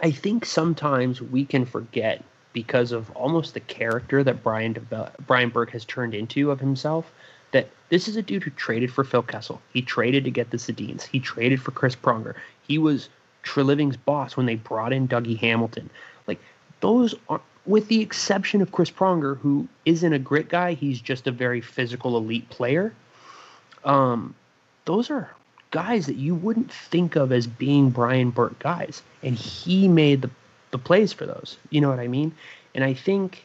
I think sometimes we can forget because of almost the character that Brian Brian Burke has turned into of himself that this is a dude who traded for Phil Kessel. He traded to get the Sedins. He traded for Chris Pronger. He was Treliving's boss when they brought in Dougie Hamilton. Like those are with the exception of Chris Pronger, who isn't a grit guy, he's just a very physical elite player. Um, those are guys that you wouldn't think of as being Brian Burke guys, and he made the the plays for those. You know what I mean? And I think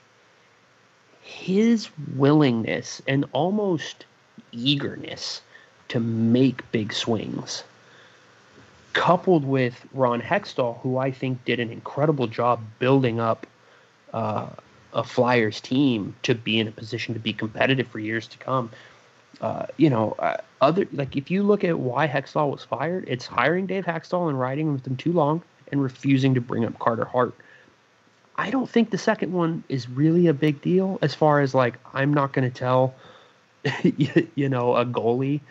his willingness and almost eagerness to make big swings coupled with Ron Hextall, who I think did an incredible job building up uh, a Flyers team to be in a position to be competitive for years to come. Uh, you know, uh, other like if you look at why Hextall was fired, it's hiring Dave Hakstol and riding with him too long and refusing to bring up Carter Hart. I don't think the second one is really a big deal as far as like I'm not going to tell, you know, a goalie,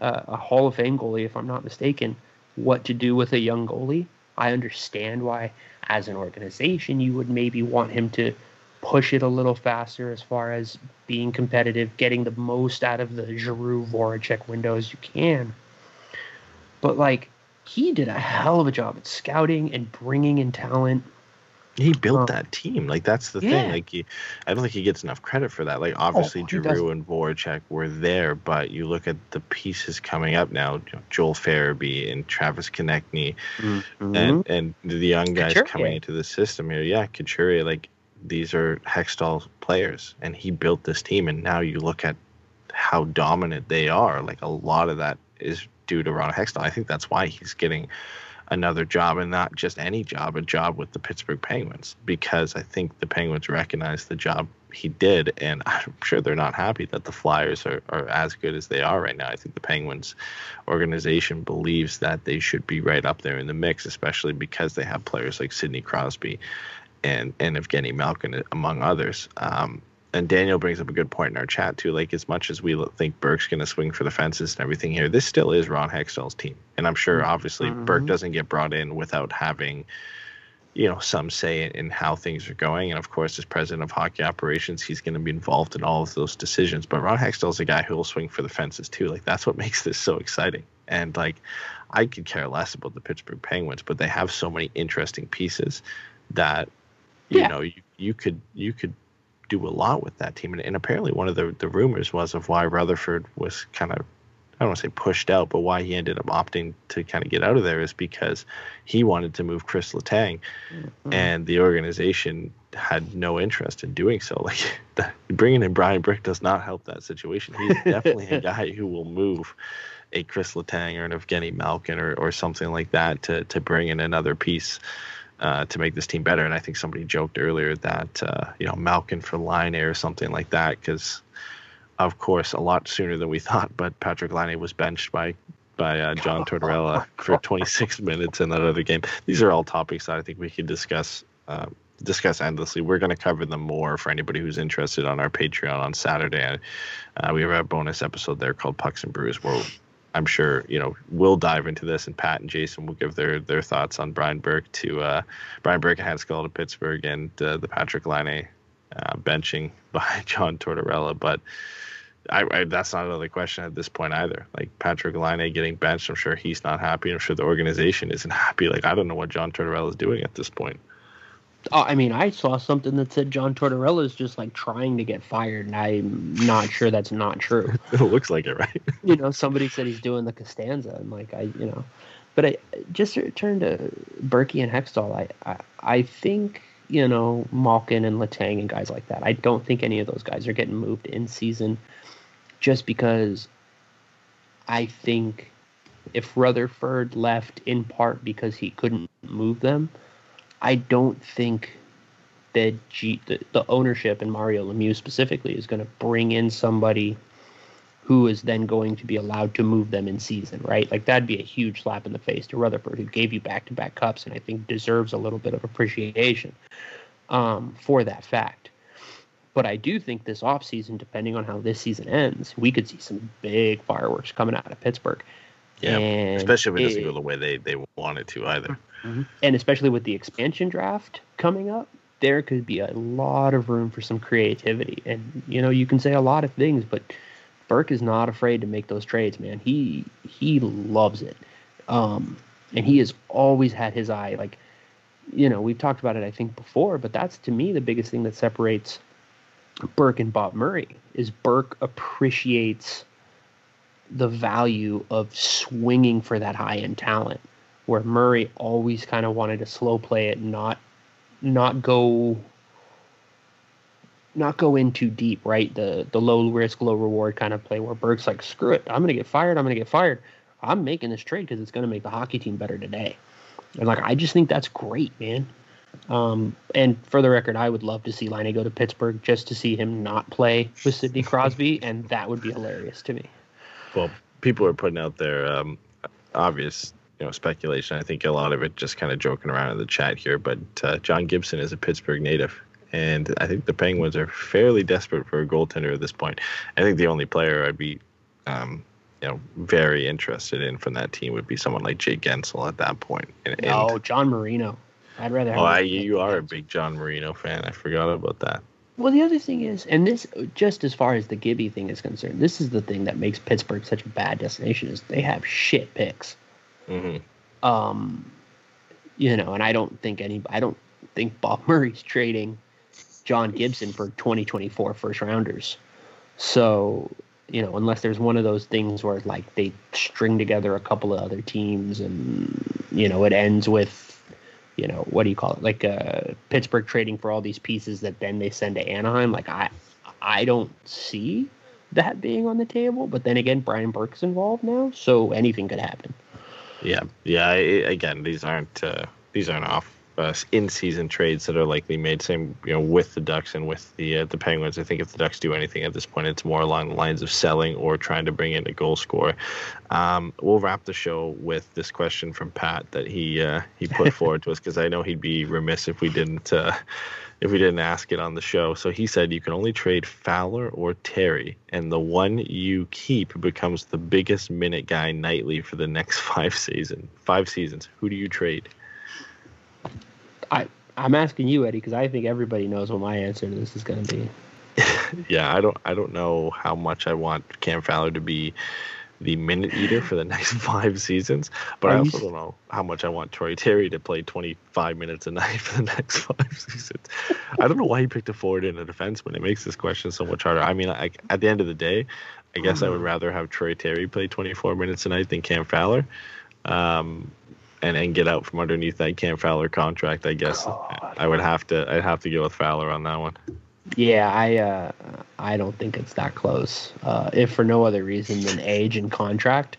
uh, a Hall of Fame goalie, if I'm not mistaken, what to do with a young goalie. I understand why, as an organization, you would maybe want him to push it a little faster as far as being competitive, getting the most out of the Giroux Voracek window as you can. But like, he did a hell of a job at scouting and bringing in talent he built that team. Like that's the yeah. thing. Like he, I don't think he gets enough credit for that. Like oh, obviously, oh, Giroux and Voracek were there, but you look at the pieces coming up now: you know, Joel Farabee and Travis Konecny, mm-hmm. and and the young guys Couturier. coming into the system here. Yeah, Couturier. Like these are Hextall players, and he built this team. And now you look at how dominant they are. Like a lot of that is due to Ron Hextall. I think that's why he's getting another job and not just any job, a job with the Pittsburgh Penguins because I think the Penguins recognize the job he did, and I'm sure they're not happy that the Flyers are, are as good as they are right now. I think the Penguins organization believes that they should be right up there in the mix, especially because they have players like Sidney Crosby and and Evgeny Malkin among others. Um, and Daniel brings up a good point in our chat too. Like as much as we think Burke's going to swing for the fences and everything here, this still is Ron Hextall's team, and I'm sure obviously mm-hmm. Burke doesn't get brought in without having, you know, some say in how things are going. And of course, as president of hockey operations, he's going to be involved in all of those decisions. But Ron Hextall's a guy who will swing for the fences too. Like that's what makes this so exciting. And like, I could care less about the Pittsburgh Penguins, but they have so many interesting pieces that you yeah. know you, you could you could do a lot with that team. And, and apparently, one of the, the rumors was of why Rutherford was kind of, I don't want to say pushed out, but why he ended up opting to kind of get out of there is because he wanted to move Chris Letang, mm-hmm. and the organization had no interest in doing so. Like the, bringing in Brian Burke does not help that situation. He's definitely a guy who will move a Chris Letang or an Evgeny Malkin or, or something like that to to bring in another piece uh, to make this team better. And I think somebody joked earlier that uh, you know Malkin for Laine or something like that because, of course, a lot sooner than we thought. But Patrik Laine was benched by by uh, John Tortorella for 26 minutes in that other game. These are all topics that I think we could discuss. Uh, discuss endlessly. We're going to cover them more for anybody who's interested on our Patreon on Saturday. Uh, we have a bonus episode there called Pucks and Brews where I'm sure you know we'll dive into this, and Pat and Jason will give their their thoughts on Brian Burke to uh, Brian Burke and Hextall to Pittsburgh and uh, the Patrik Laine uh, benching by John Tortorella. But I, I, that's not another question at this point either. Like Patrik Laine getting benched, I'm sure he's not happy. I'm sure the organization isn't happy. Like I don't know what John Tortorella is doing at this point. Oh, I mean, I saw something that said John Tortorella is just like trying to get fired, and I'm not sure that's not true. it looks like it, right? you know, somebody said he's doing the Costanza, and like I, you know, but I just return to Berkey and Hextall. I, I, I think you know Malkin and Letang and guys like that. I don't think any of those guys are getting moved in season, just because I think if Rutherford left in part because he couldn't move them, I don't think that G, the, the ownership and Mario Lemieux specifically is going to bring in somebody who is then going to be allowed to move them in season, right? Like that'd be a huge slap in the face to Rutherford, who gave you back to back cups and I think deserves a little bit of appreciation um, for that fact. But I do think this offseason, depending on how this season ends, we could see some big fireworks coming out of Pittsburgh. Yeah, And especially if it doesn't it- go the way they they want it to either. and especially with the expansion draft coming up, there could be a lot of room for some creativity. And you know, you can say a lot of things, but Burke is not afraid to make those trades, man. He he loves it, um, and he has always had his eye. Like, you know, we've talked about it, I think, before, but that's to me the biggest thing that separates Burke and Bob Murray is Burke appreciates the value of swinging for that high end talent where Murray always kind of wanted to slow play it, not not go not go in too deep, right? The the low risk, low reward kind of play where Burke's like, screw it, I'm gonna get fired, I'm gonna get fired. I'm making this trade because it's gonna make the hockey team better today. And like I just think that's great, man. Um, and for the record, I would love to see Laine go to Pittsburgh just to see him not play with Sidney Crosby, and that would be hilarious to me. Well, people are putting out their um, obvious, you know, speculation. I think a lot of it just kind of joking around in the chat here. But uh, John Gibson is a Pittsburgh native, and I think the Penguins are fairly desperate for a goaltender at this point. I think the only player I'd be, um, you know, very interested in from that team would be someone like Jake Guentzel at that point. And, Oh, John Marino. I'd rather have oh, I, you are a big John Marino fan. I forgot about that. Well, the other thing is, and this, just as far as the Gibby thing is concerned, this is the thing that makes Pittsburgh such a bad destination is they have shit picks. hmm Um, you know, and I don't think any, I don't think Bob Murray's trading John Gibson for 2024 first rounders. So, you know, unless there's one of those things where like they string together a couple of other teams and, you know, it ends with, you know, what do you call it? Like uh, Pittsburgh trading for all these pieces that then they send to Anaheim. Like I, I don't see that being on the table. But then again, Brian Burke's involved now, so anything could happen. Yeah, yeah. I, again, these aren't uh, these aren't off uh, in-season trades that are likely made. Same, you know, with the Ducks and with the uh, the Penguins. I think if the Ducks do anything at this point, it's more along the lines of selling or trying to bring in a goal scorer. Um, we'll wrap the show with this question from Pat that he uh, he put forward to us because I know he'd be remiss if we didn't. Uh, if we didn't ask it on the show. So he said you can only trade Fowler or Terry, and the one you keep becomes the biggest minute guy nightly for the next five season five seasons. Who do you trade? I I'm asking you, Eddie, because I think everybody knows what my answer to this is going to be. Yeah, I don't I don't know how much I want Cam Fowler to be the minute eater for the next five seasons, but Are I also s- don't know how much I want Troy Terry to play 25 minutes a night for the next five seasons. I don't know why he picked a forward and a defenseman. It makes this question so much harder. I mean, I, at the end of the day, I guess I would rather have Troy Terry play 24 minutes a night than Cam Fowler. Um, and, and get out from underneath that Cam Fowler contract, I guess I would have to I'd have to go with Fowler on that one. Yeah, I uh, I don't think it's that close. Uh, if for no other reason than age and contract.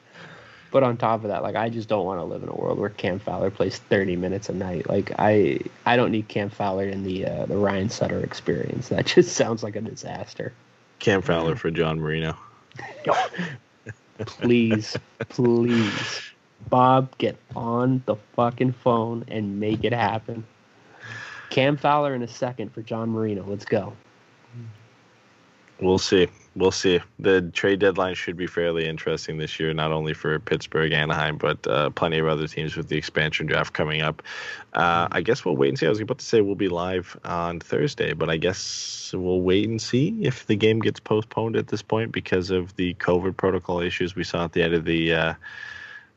But on top of that, like I just don't want to live in a world where Cam Fowler plays 30 minutes a night. Like I I don't need Cam Fowler in the uh, the Ryan Suter experience. That just sounds like a disaster. Cam Fowler for John Marino. Please, please, Bob, get on the fucking phone and make it happen. Cam Fowler in a second for John Marino. Let's go. We'll see. We'll see. The trade deadline should be fairly interesting this year, not only for Pittsburgh, Anaheim, but uh, plenty of other teams with the expansion draft coming up. Uh, I guess we'll wait and see. I was about to say we'll be live on Thursday, but I guess we'll wait and see if the game gets postponed at this point because of the COVID protocol issues we saw at the end of the uh,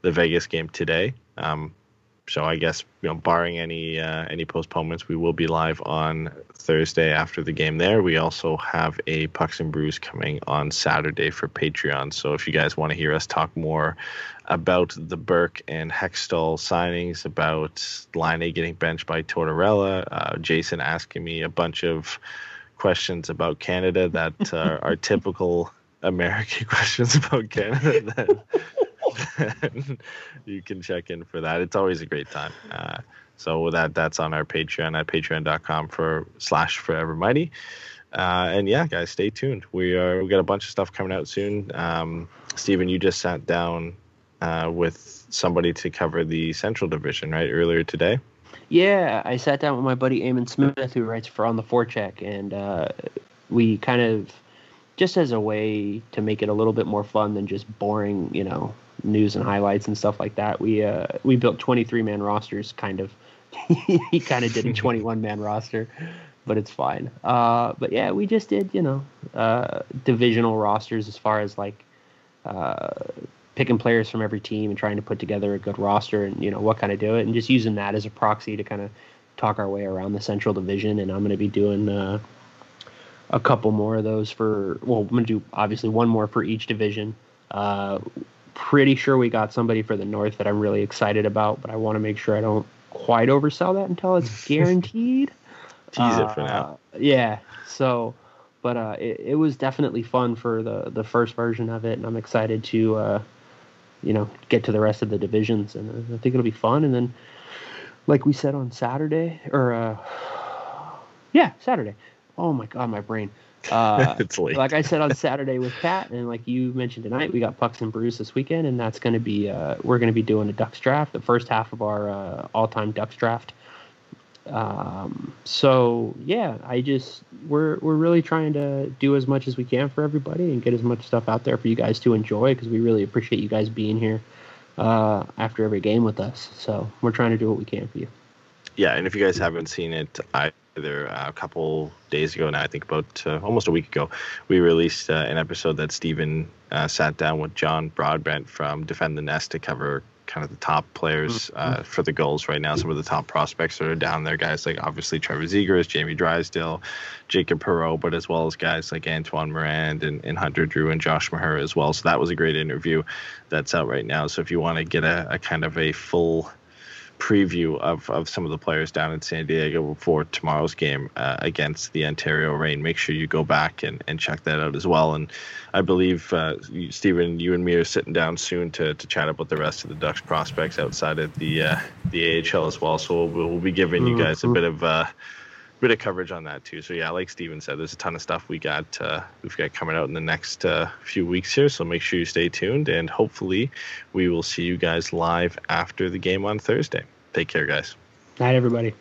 the Vegas game today. Um, so I guess you know, barring any uh, any postponements, we will be live on Thursday after the game. There, we also have a Pucks and Brews coming on Saturday for Patreon. So if you guys want to hear us talk more about the Burke and Hextall signings, about Laine getting benched by Tortorella, uh, Jason asking me a bunch of questions about Canada that uh, are typical American questions about Canada, then, you can check in for that. It's always a great time. Uh, so that, that's on our Patreon at patreon.com for slash forever mighty. Uh, and yeah, guys, stay tuned. We are we got a bunch of stuff coming out soon. Um, Steven, you just sat down uh, with somebody to cover the Central Division, right? Earlier today. Yeah, I sat down with my buddy Eamon Smith, who writes for On the Forecheck, and uh, we kind of just as a way to make it a little bit more fun than just boring, you know, news and highlights and stuff like that. We uh, we built 23 man rosters, kind of. he kind of did a 21 man roster, but it's fine. Uh, but yeah, we just did, you know, uh, divisional rosters as far as like uh, picking players from every team and trying to put together a good roster and you know what kind of do it and just using that as a proxy to kind of talk our way around the Central Division. And I'm going to be doing uh, a couple more of those for well, I'm going to do obviously one more for each division. Uh, pretty sure we got somebody for the North that I'm really excited about, but I want to make sure I don't quite oversell that until it's guaranteed. Tease it for now. Uh, Yeah. So, but uh, it, it was definitely fun for the the first version of it, and I'm excited to, uh, you know, get to the rest of the divisions, and uh, I think it'll be fun. And then, like we said on Saturday, or uh, yeah, Saturday. Oh my god, my brain. Uh, It's late. Like I said on Saturday with Pat, and like you mentioned tonight, we got Pucks and Brews this weekend, and that's going to be uh, we're going to be doing a Ducks draft, the first half of our uh, all-time Ducks draft. Um, so yeah, I just we're we're really trying to do as much as we can for everybody and get as much stuff out there for you guys to enjoy because we really appreciate you guys being here uh, after every game with us. So we're trying to do what we can for you. yeah, and if you guys haven't seen it either, uh, a couple days ago now, I think about uh, almost a week ago, we released uh, an episode that Stephen uh, sat down with John Broadbent from Defend the Nest to cover kind of the top players uh, for the Gulls right now. Some of the top prospects that are down there, guys like obviously Trevor Zegras, Jamie Drysdale, Jacob Perreault, but as well as guys like Antoine Morand and, and Hunter Drew and Josh Maher as well. So that was a great interview that's out right now. So if you want to get a, a kind of a full preview of, of some of the players down in San Diego for tomorrow's game uh, against the Ontario Reign. Make sure you go back and, and check that out as well. And I believe, uh, you, Stephen, you and me are sitting down soon to, to chat about the rest of the Ducks prospects outside of the uh, the AHL as well. So we'll, we'll be giving you guys a bit of uh, bit of coverage on that too. So yeah, like Steven said, there's a ton of stuff we got uh, we've got coming out in the next uh, few weeks here. So make sure you stay tuned, and hopefully we will see you guys live after the game on Thursday. Take care, guys. Night, everybody.